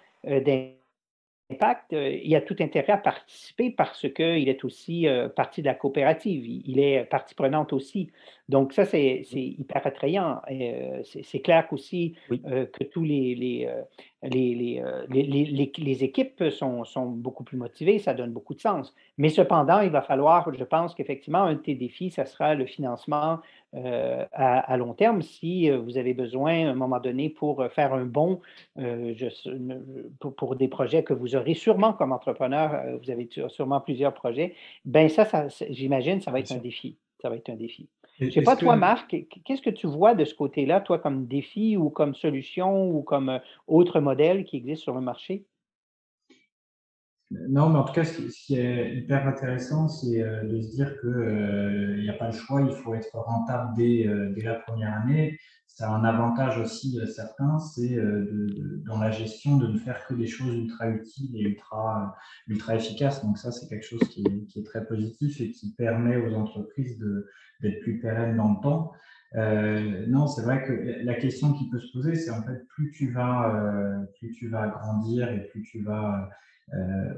impact, euh, il a tout intérêt à participer parce qu'il est aussi partie de la coopérative. Il, est partie prenante aussi. Donc, ça, c'est hyper attrayant. Euh, c'est clair qu'aussi que tous les, les, les, les, les équipes sont, sont, beaucoup plus motivées, ça donne beaucoup de sens. Mais cependant, il va falloir, je pense qu'effectivement, un de tes défis, ça sera le financement euh, à, long terme si euh, vous avez besoin à un moment donné pour euh, faire un bon pour, des projets que vous aurez sûrement comme entrepreneur, vous avez sûrement plusieurs projets, ben ça, ça j'imagine, ça va être un défi. Ça va être un défi. Je ne sais pas, toi, Marc, qu'est-ce que tu vois de ce côté-là, toi, comme défi ou comme solution ou comme autre modèle qui existe sur le marché? Non, mais en tout cas, ce qui, est hyper intéressant, c'est euh, de se dire qu'il euh, n'y a pas le choix, il faut être rentable dès, euh, dès la première année. Ça a un avantage aussi certain, c'est dans la gestion de ne faire que des choses ultra utiles et ultra, ultra efficaces. Donc ça, c'est quelque chose qui est, très positif et qui permet aux entreprises d'être plus pérennes dans le temps. Non, c'est vrai que la question qui peut se poser, c'est en fait plus tu vas, plus tu vas grandir et plus tu vas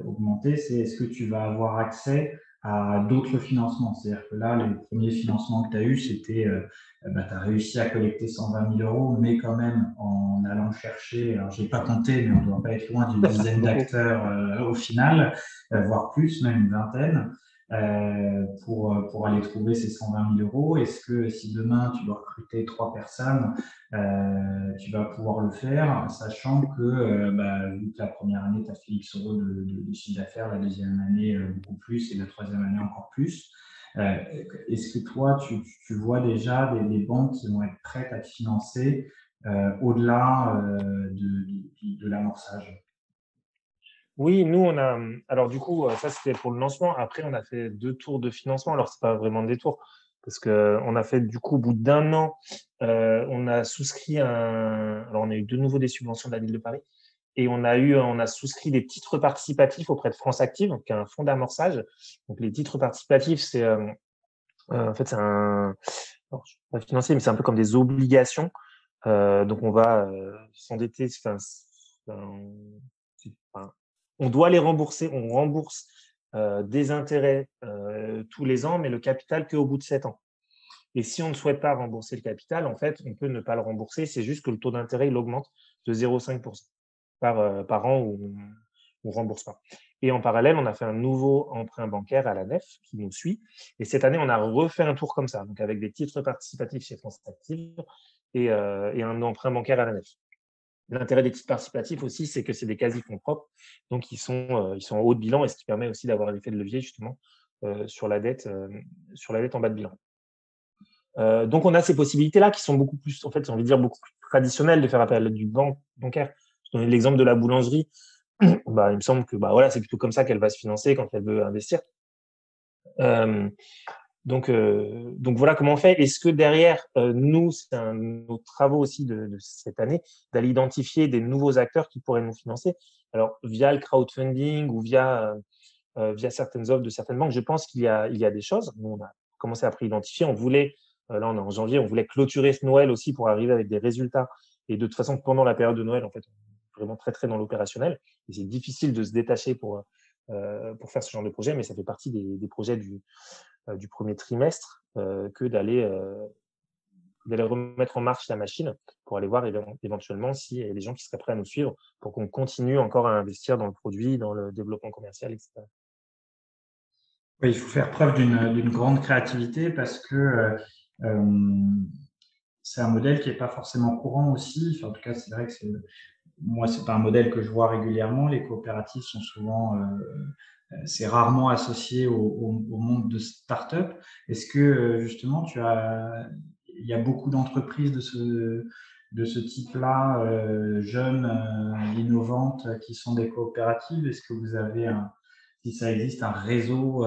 augmenter, c'est est-ce que tu vas avoir accès à d'autres financements? C'est-à-dire que là, les premiers financements que tu as eus, c'était, euh, bah, tu as réussi à collecter 120 000 euros, mais quand même en allant chercher, alors je n'ai pas compté, mais on ne doit pas être loin d'une dizaine d'acteurs euh, au final, voire plus, même une vingtaine. Euh, pour, pour aller trouver ces 120 000 euros Est-ce que si demain tu dois recruter trois personnes, euh, tu vas pouvoir le faire, sachant que, euh, bah, la première année, tu as fait X euros de, chiffre d'affaires, la deuxième année beaucoup plus et la troisième année encore plus. Est-ce que toi, tu, vois déjà des, banques qui vont être prêtes à te financer au-delà de, de l'amorçage? Oui, nous, on a. Alors, du coup, ça, c'était pour le lancement. Après, on a fait deux tours de financement. Alors, c'est pas vraiment des tours, parce qu'on a fait, du coup, au bout d'un an, on a souscrit un. Alors, on a eu de nouveau des subventions de la ville de Paris. Et on a eu, on a souscrit des titres participatifs auprès de France Active, qui est un fonds d'amorçage. Donc, les titres participatifs, c'est. en fait, c'est un. Alors, je pas financier, mais c'est un peu comme des obligations. donc, on va s'endetter. On doit les rembourser, on rembourse des intérêts tous les ans, mais le capital qu'au bout de sept ans. Et si on ne souhaite pas rembourser le capital, en fait, on peut ne pas le rembourser. C'est juste que le taux d'intérêt il augmente de 0,5% par, par an où on ne rembourse pas. Et en parallèle, on a fait un nouveau emprunt bancaire à la nef qui nous suit. Et cette année, on a refait un tour comme ça, donc avec des titres participatifs chez France Active et un emprunt bancaire à la nef. L'intérêt des titres participatifs aussi, c'est que c'est des quasi-fonds propres, donc ils sont, euh, ils sont en haut de bilan et ce qui permet aussi d'avoir l'effet de levier justement euh, sur, la dette, euh, sur la dette en bas de bilan. donc on a ces possibilités-là qui sont beaucoup plus, en fait, j'ai envie de dire, beaucoup plus traditionnelles de faire appel à du banque bancaire. Je l'exemple de la boulangerie. bah, il me semble que bah, c'est plutôt comme ça qu'elle va se financer quand elle veut investir. Donc, euh, donc voilà comment on fait. Est-ce que derrière, euh, nous, c'est un nos travaux aussi de, de cette année, d'aller identifier des nouveaux acteurs qui pourraient nous financer? Alors, via le crowdfunding ou via, euh, via certaines offres de certaines banques, je pense qu'il y a, il y a des choses. Nous, on a commencé à préidentifier. On voulait, là, on est en janvier, on voulait clôturer ce Noël aussi pour arriver avec des résultats. Et de toute façon, pendant la période de Noël, en fait, on est vraiment très, très dans l'opérationnel. Et c'est difficile de se détacher pour, pour faire ce genre de projet, mais ça fait partie des, des projets du, euh, du premier trimestre euh, que d'aller euh, d'aller remettre en marche la machine pour aller voir éventuellement s'il y a des gens qui seraient prêts à nous suivre pour qu'on continue encore à investir dans le produit, dans le développement commercial, etc. Il faut faire preuve d'une grande créativité parce que c'est un modèle qui n'est pas forcément courant aussi. en tout cas, c'est vrai que moi, c'est pas un modèle que je vois régulièrement. Les coopératives sont souvent euh, c'est rarement associé au, monde de start-up. Est-ce que euh, justement, il y a beaucoup d'entreprises de ce, type-là, euh, jeunes, innovantes, qui sont des coopératives? Est-ce que vous avez, si ça existe, un réseau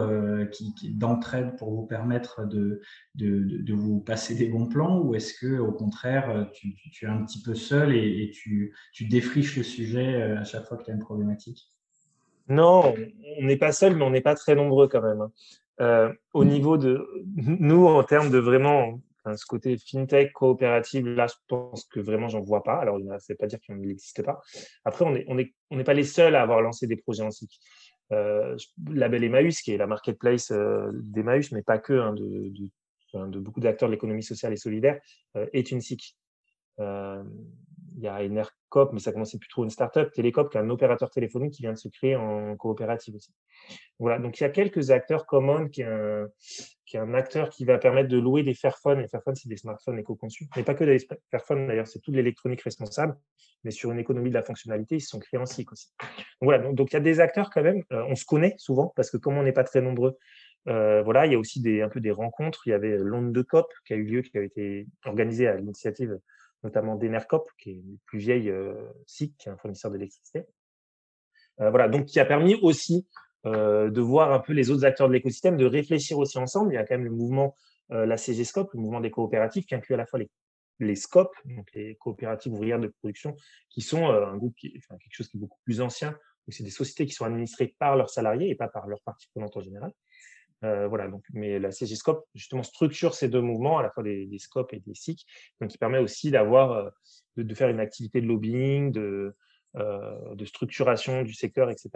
qui, d'entraide pour vous permettre de, vous passer des bons plans? Ou est-ce que, au contraire, tu, es un petit peu seul et, et tu, tu défriches le sujet à chaque fois que tu as une problématique? Non, on n'est pas seul, mais on n'est pas très nombreux quand même. Hein. Euh, au mmh. niveau de nous, en termes de vraiment ce côté fintech coopérative, là, je pense que vraiment, j'en vois pas. Alors, ça ne veut pas dire qu'il n'existe pas. Après, on n'est on est, on pas les seuls à avoir lancé des projets en SIC. Euh, Label Emmaüs, qui est la marketplace euh, d'Emmaüs, mais pas que, hein, de, de, de, beaucoup d'acteurs de l'économie sociale et solidaire, euh, est une SIC. Il y a Enercop, mais ça commençait plus trop une startup, Télécop, qui est un opérateur téléphonique qui vient de se créer en coopérative aussi. Voilà, donc il y a quelques acteurs Common, qui est un, qui est un acteur qui va permettre de louer des Fairphones. Et Fairphones, c'est des smartphones éco-conçus. Mais pas que des Fairphones, d'ailleurs, c'est toute l'électronique responsable. Mais sur une économie de la fonctionnalité, ils se sont créés en SIC aussi. Voilà, donc, il y a des acteurs quand même. Euh, on se connaît souvent parce que comme on n'est pas très nombreux, euh, voilà, il y a aussi des, un peu des rencontres. Il y avait l'onde de COP qui a eu lieu, qui a été organisée à l'initiative notamment d'Enercop, qui est une plus vieille euh, SIC, qui est un fournisseur d'électricité. Euh, voilà, donc qui a permis aussi euh, de voir un peu les autres acteurs de l'écosystème, de réfléchir aussi ensemble. Il y a quand même le mouvement, la CGSCOP, le mouvement des coopératives, qui inclut à la fois les, les SCOP, donc les coopératives ouvrières de production, qui sont un groupe, qui, quelque chose qui est beaucoup plus ancien, c'est des sociétés qui sont administrées par leurs salariés et pas par leurs parties prenantes en général. Euh, voilà, donc, mais la CGSCOP, justement, structure ces deux mouvements, à la fois des, des SCOP et des SIC, donc qui permet aussi d'avoir, euh, de, faire une activité de lobbying, de, euh, de structuration du secteur, etc.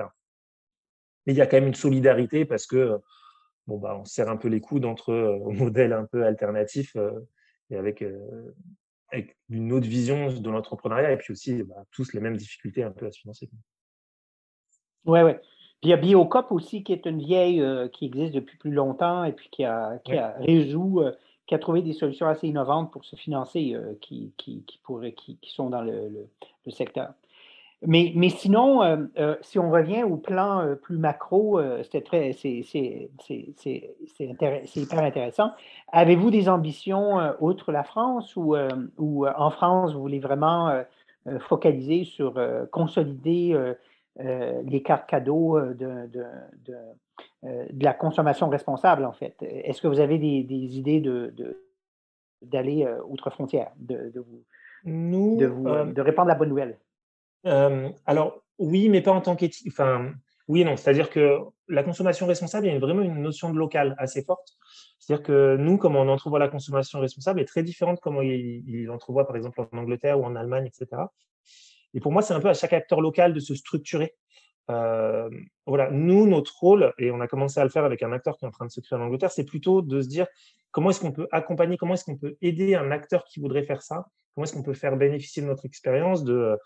Mais il y a quand même une solidarité parce que, bon, bah, on serre un peu les coudes entre modèles un peu alternatifs et avec, avec une autre vision de l'entrepreneuriat et puis aussi bah, tous les mêmes difficultés un peu à se financer. Ouais, ouais il y a Biocop aussi, qui est une vieille euh, qui existe depuis plus longtemps et puis qui a, qui a euh, qui a trouvé des solutions assez innovantes pour se financer, euh, qui, qui, qui, pourraient, qui, qui, sont dans le, le, secteur. Mais, mais sinon, si on revient au plan plus macro, c'était très, c'est, hyper intéressant. Avez-vous des ambitions outre la France ou, ou en France, vous voulez vraiment focaliser sur consolider les cartes cadeaux de, de, de, de, la consommation responsable, en fait? Est-ce que vous avez des, des idées de, d'aller outre frontières, de, vous, Nous, de, vous, de répandre la bonne nouvelle? alors, oui, mais pas en tant qu'éthique. Enfin, oui et non. C'est-à-dire que la consommation responsable, il y a vraiment une notion de local assez forte. C'est-à-dire que nous, comment on entrevoit la consommation responsable est très différente de comment il, entrevoit, par exemple, en Angleterre ou en Allemagne, etc. Et pour moi, c'est un peu à chaque acteur local de se structurer. voilà, nous, notre rôle, et on a commencé à le faire avec un acteur qui est en train de se créer en Angleterre, c'est plutôt de se dire comment est-ce qu'on peut accompagner, comment est-ce qu'on peut aider un acteur qui voudrait faire ça? Comment est-ce qu'on peut faire bénéficier de notre expérience, de,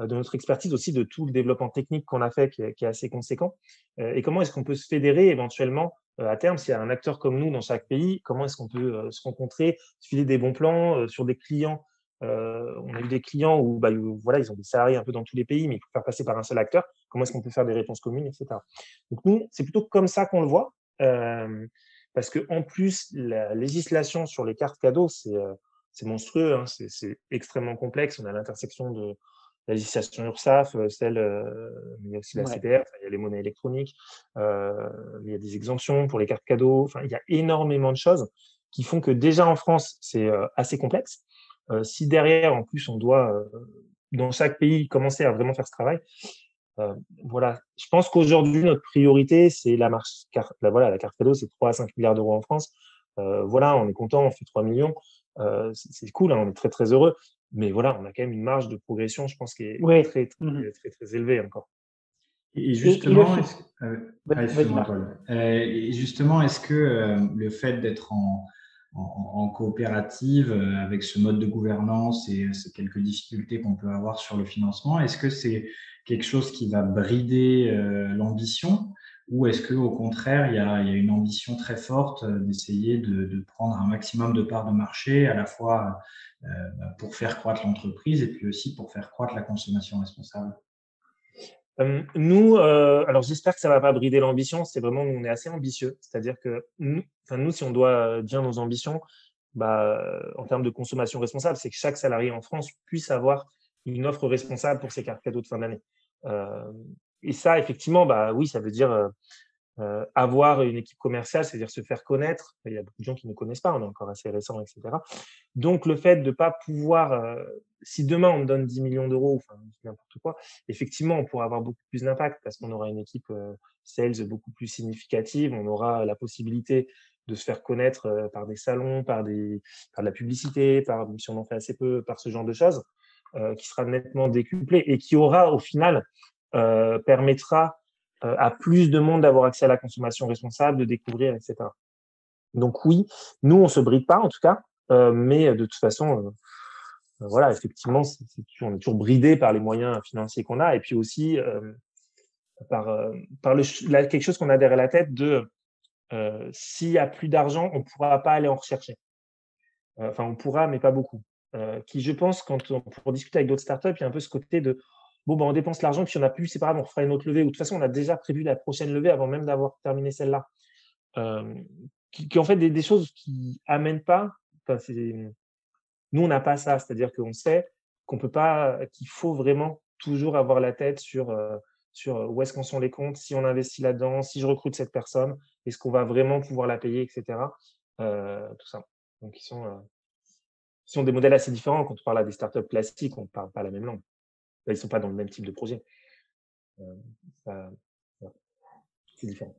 euh, notre expertise aussi, de tout le développement technique qu'on a fait qui est, assez conséquent? Euh, Et comment est-ce qu'on peut se fédérer éventuellement euh, à terme, s'il y a un acteur comme nous dans chaque pays, comment est-ce qu'on peut se rencontrer, se filer des bons plans sur des clients on a eu des clients où, bah, voilà, ils ont des salariés un peu dans tous les pays, mais il faut faire passer par un seul acteur. Comment est-ce qu'on peut faire des réponses communes, etc. Donc nous, c'est plutôt comme ça qu'on le voit, parce que en plus, la législation sur les cartes cadeaux, c'est c'est monstrueux, hein, c'est extrêmement complexe. On a l'intersection de la législation URSAF, euh, celle, euh, mais il y a aussi la CPR, il y a les monnaies électroniques, euh, il y a des exemptions pour les cartes cadeaux. Enfin, il y a énormément de choses qui font que déjà en France, c'est assez complexe. Si derrière, en plus, on doit, dans chaque pays, commencer à vraiment faire ce travail, voilà, je pense qu'aujourd'hui, notre priorité, c'est la marche, la, voilà, la carte cadeau, c'est 3 à 5 milliards d'euros en France. voilà, on est content, on fait 3 millions c'est cool, hein, on est très très heureux. Mais voilà, on a quand même une marge de progression, je pense, qui est très, mmh très, très, élevée encore. Et justement, et justement, est-ce que le fait d'être en, en, coopérative avec ce mode de gouvernance et ces quelques difficultés qu'on peut avoir sur le financement, est-ce que c'est quelque chose qui va brider l'ambition ou est-ce qu'au contraire, il y, a, une ambition très forte euh, d'essayer de, prendre un maximum de parts de marché, à la fois euh, bah, pour faire croître l'entreprise et puis aussi pour faire croître la consommation responsable? Nous, euh, alors j'espère que ça ne va pas brider l'ambition. C'est vraiment, on est assez ambitieux. C'est-à-dire que nous, nous, si on doit dire nos ambitions, bah, en termes de consommation responsable, c'est que chaque salarié en France puisse avoir une offre responsable pour ses cartes cadeaux de fin d'année et ça, effectivement, bah oui, ça veut dire euh, avoir une équipe commerciale, c'est-à-dire se faire connaître. Il y a beaucoup de gens qui ne connaissent pas, on est encore assez récent, etc. Donc, le fait de ne pas pouvoir, si demain on me donne 10 millions d'euros, enfin n'importe quoi, effectivement, on pourra avoir beaucoup plus d'impact parce qu'on aura une équipe sales beaucoup plus significative, on aura la possibilité de se faire connaître par des salons, par, des, par de la publicité, par, si on en fait assez peu, par ce genre de choses, qui sera nettement décuplé et qui aura au final euh, permettra euh, à plus de monde d'avoir accès à la consommation responsable, de découvrir, etc. Donc oui, nous, on se bride pas en tout cas, euh, mais de toute façon, voilà, effectivement, on est toujours bridé par les moyens financiers qu'on a, et puis aussi par, quelque chose qu'on a derrière la tête de s'il y a plus d'argent, on ne pourra pas aller en rechercher. Enfin, on pourra, mais pas beaucoup. qui, je pense, quand on, pour discuter avec d'autres startups, il y a un peu ce côté de bon, ben, on dépense l'argent, puis on a plus, c'est pas grave, on fera une autre levée. Ou de toute façon, on a déjà prévu la prochaine levée avant même d'avoir terminé celle-là. Euh, qui, qui, en fait des, choses qui amènent pas. nous, on n'a pas ça, c'est-à-dire qu'on sait qu'on peut pas, qu'il faut vraiment toujours avoir la tête sur euh, sur où est-ce qu'on sont les comptes, si on investit là-dedans, si je recrute cette personne, est-ce qu'on va vraiment pouvoir la payer, etc. Euh, tout ça. Donc, ils sont, ils sont des modèles assez différents. Quand on parle à des startups classiques, on ne parle pas la même langue ils ne sont pas dans le même type de projet. Euh, c'est différent.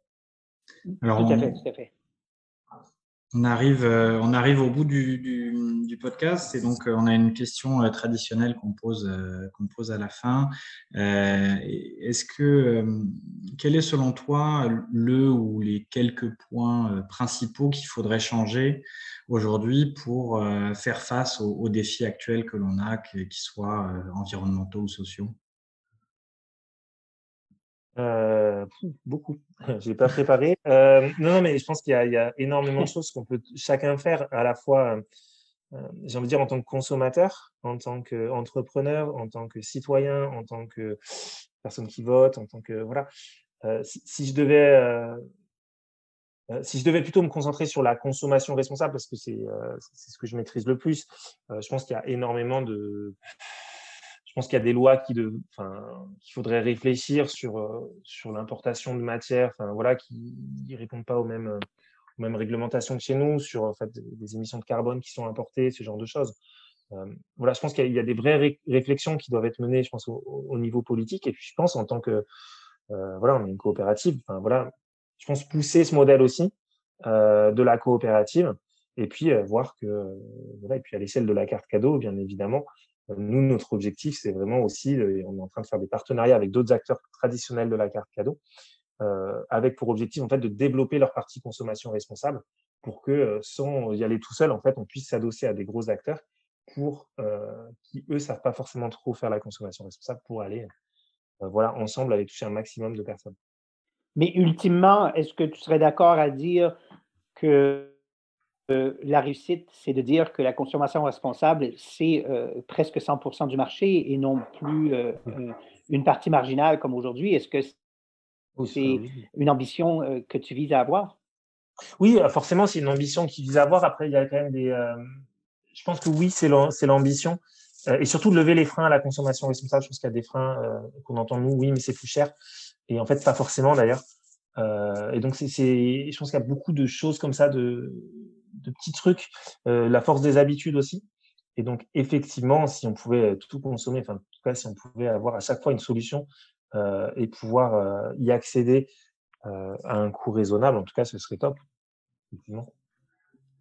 Alors, tout à fait, tout à fait. On arrive, euh, on arrive au bout du, podcast et donc euh, on a une question traditionnelle qu'on pose, à la fin. Est-ce que, quel est selon toi le ou les quelques points principaux qu'il faudrait changer aujourd'hui pour euh, faire face aux, défis actuels que l'on a, qu'ils soient euh, environnementaux ou sociaux? Euh, beaucoup. Je l'ai pas préparé. non, non, mais je pense qu'il y, a énormément de choses qu'on peut chacun faire à la fois j'ai envie de dire, en tant que consommateur, en tant qu'entrepreneur, en tant que citoyen, en tant que personne qui vote, en tant que. Voilà. si, je devais. si je devais plutôt me concentrer sur la consommation responsable, parce que c'est ce que je maîtrise le plus, je pense qu'il y a énormément de, je pense qu'il y a des lois qui enfin, qu'il faudrait réfléchir sur, euh, sur l'importation de matières, enfin, voilà, qui ne répondent pas aux mêmes, aux mêmes réglementations que chez nous, sur en fait, des émissions de carbone qui sont importées, ce genre de choses. Euh, voilà, je pense qu'il y, a des vraies réflexions qui doivent être menées, je pense, au, niveau politique. Et puis, je pense, en tant que, euh, voilà, on est une coopérative, enfin, voilà, je pense pousser ce modèle aussi de la coopérative et puis voir que, voilà, et puis à l'échelle de la carte cadeau, bien évidemment, nous, notre objectif, c'est vraiment aussi, on est en train de faire des partenariats avec d'autres acteurs traditionnels de la carte cadeau, euh, avec pour objectif en fait de développer leur partie consommation responsable pour que euh, sans y aller tout seul, en fait, on puisse s'adosser à des gros acteurs pour euh, qui eux savent pas forcément trop faire la consommation responsable pour aller voilà ensemble aller toucher un maximum de personnes. Mais ultimement, est-ce que tu serais d'accord à dire que la réussite, c'est de dire que la consommation responsable, c'est euh, presque 100% du marché et non plus euh, euh, une partie marginale comme aujourd'hui. Est-ce que c'est une ambition que tu vises à avoir? Oui, forcément, c'est une ambition qui vise à avoir. Après, il y a quand même des. je pense que oui, c'est l'ambition. et surtout de lever les freins à la consommation responsable. Je pense qu'il y a des freins qu'on entend nous, oui, mais c'est plus cher. Et en fait, pas forcément d'ailleurs. et donc, c'est, je pense qu'il y a beaucoup de choses comme ça de, de petits trucs, euh, la force des habitudes aussi. Et donc, effectivement, si on pouvait tout consommer, enfin, en tout cas, si on pouvait avoir à chaque fois une solution euh, et pouvoir euh, y accéder à un coût raisonnable, en tout cas, ce serait top.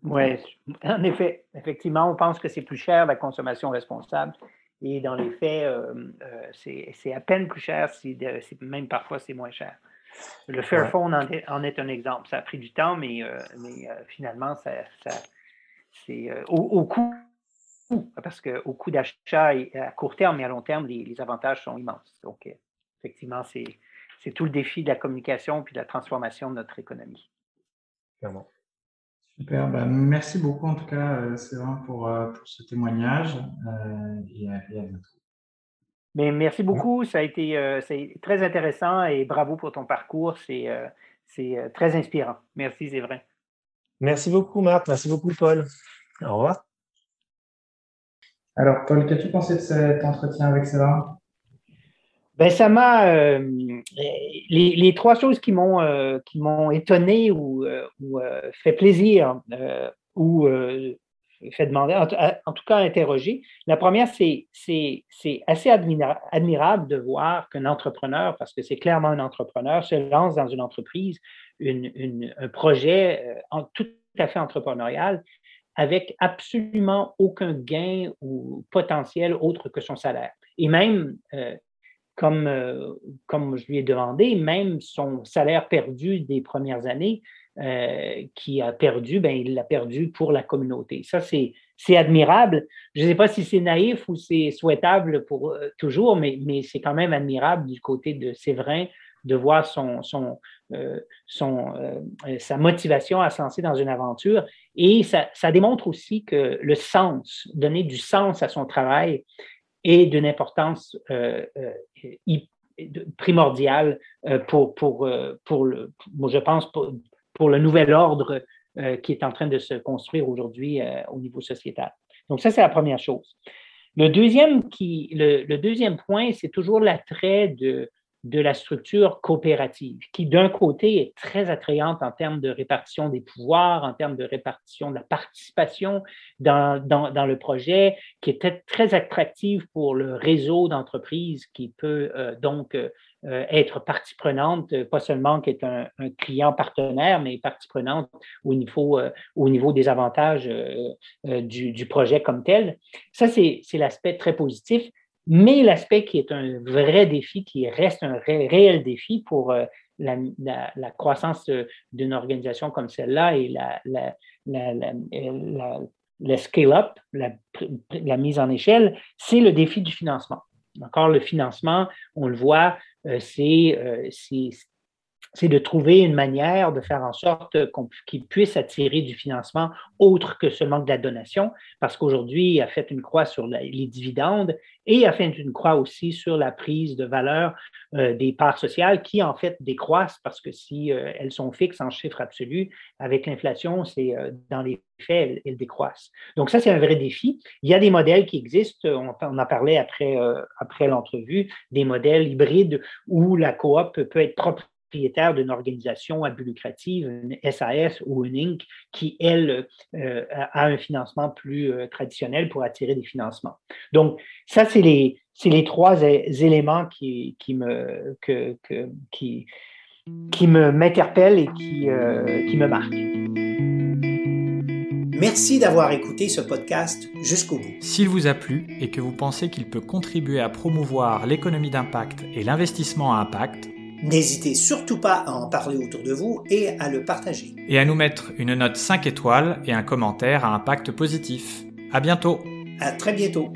Oui, en effet, effectivement, on pense que c'est plus cher la consommation responsable. Et dans les faits, c'est à peine plus cher, si, même parfois c'est moins cher. Le Fairphone en, est un exemple. Ça a pris du temps, mais, euh, mais euh, finalement, ça, c'est euh, au, coût, parce qu'au coût d'achat à court terme et à long terme, les, avantages sont immenses. Donc, effectivement, c'est tout le défi de la communication puis de la transformation de notre économie. Clairement. Super, ben, merci beaucoup en tout cas, pour, pour ce témoignage et à bientôt. Mais merci beaucoup. Ça a été euh, très intéressant et bravo pour ton parcours. C'est euh, euh, très inspirant. Merci, c'est vrai. Merci beaucoup, Marc. Merci beaucoup, Paul. Au revoir. Alors, Paul, qu'as-tu pensé de cet entretien avec Sarah? Ben, ça m'a. les, trois choses qui m'ont qui m'ont étonné ou, ou fait plaisir ou fait demander, en, tout cas interroger. La première, c'est assez admirable de voir qu'un entrepreneur, parce que c'est clairement un entrepreneur, se lance dans une entreprise, une, un projet euh, tout à fait entrepreneurial avec absolument aucun gain ou potentiel autre que son salaire. Et même, euh, comme, euh, comme je lui ai demandé, même son salaire perdu des premières années, euh, qui a perdu, ben, il l'a perdu pour la communauté. Ça, c'est, admirable. Je ne sais pas si c'est naïf ou c'est souhaitable pour euh, toujours, mais, mais c'est quand même admirable du côté de Séverin de voir son, son, euh, son sa motivation à se lancer dans une aventure. Et ça, ça, démontre aussi que le sens, donner du sens à son travail est d'une importance primordiale pour, pour, pour le, je pense, pour, pour le nouvel ordre euh, qui est en train de se construire aujourd'hui euh, au niveau sociétal. Donc, ça, c'est la première chose. Le deuxième, qui, le, deuxième point, c'est toujours l'attrait de, de la structure coopérative, qui d'un côté est très attrayante en termes de répartition des pouvoirs, en termes de répartition de la participation dans, dans, le projet, qui est très attractive pour le réseau d'entreprises qui peut euh, donc euh, être partie prenante, pas seulement qui est un, client partenaire, mais partie prenante au niveau, euh, au niveau des avantages euh, du, projet comme tel. Ça, c'est l'aspect très positif. Mais l'aspect qui est un vrai défi, qui reste un réel défi pour la, la, croissance d'une organisation comme celle-là et la, la scale-up, la, mise en échelle, c'est le défi du financement. Encore le financement, on le voit, euh, euh, c'est de trouver une manière de faire en sorte qu'ils puissent attirer du financement autre que seulement de la donation, parce qu'aujourd'hui, il a fait une croix sur les dividendes et a fait une croix aussi sur la prise de valeur euh, des parts sociales qui, en fait, décroissent parce que si euh, elles sont fixes en chiffre absolu, avec l'inflation, c'est euh, dans les faits, elles, décroissent. Donc, ça, c'est un vrai défi. Il y a des modèles qui existent, on, on en parlait après, après l'entrevue, des modèles hybrides où la coop peut être propre propriétaire d'une organisation à but lucratif, une SAS ou une Inc., qui, elle, euh, a un financement plus euh, traditionnel pour attirer des financements. Donc, ça, c'est les, les trois éléments qui, qui me, que, qui, qui m'interpellent et qui, euh, qui me marquent. Merci d'avoir écouté ce podcast jusqu'au bout. S'il vous a plu et que vous pensez qu'il peut contribuer à promouvoir l'économie d'impact et l'investissement à impact, N'hésitez surtout pas à en parler autour de vous et à le partager. Et à nous mettre une note 5 étoiles et un commentaire à impact positif. À bientôt. À très bientôt.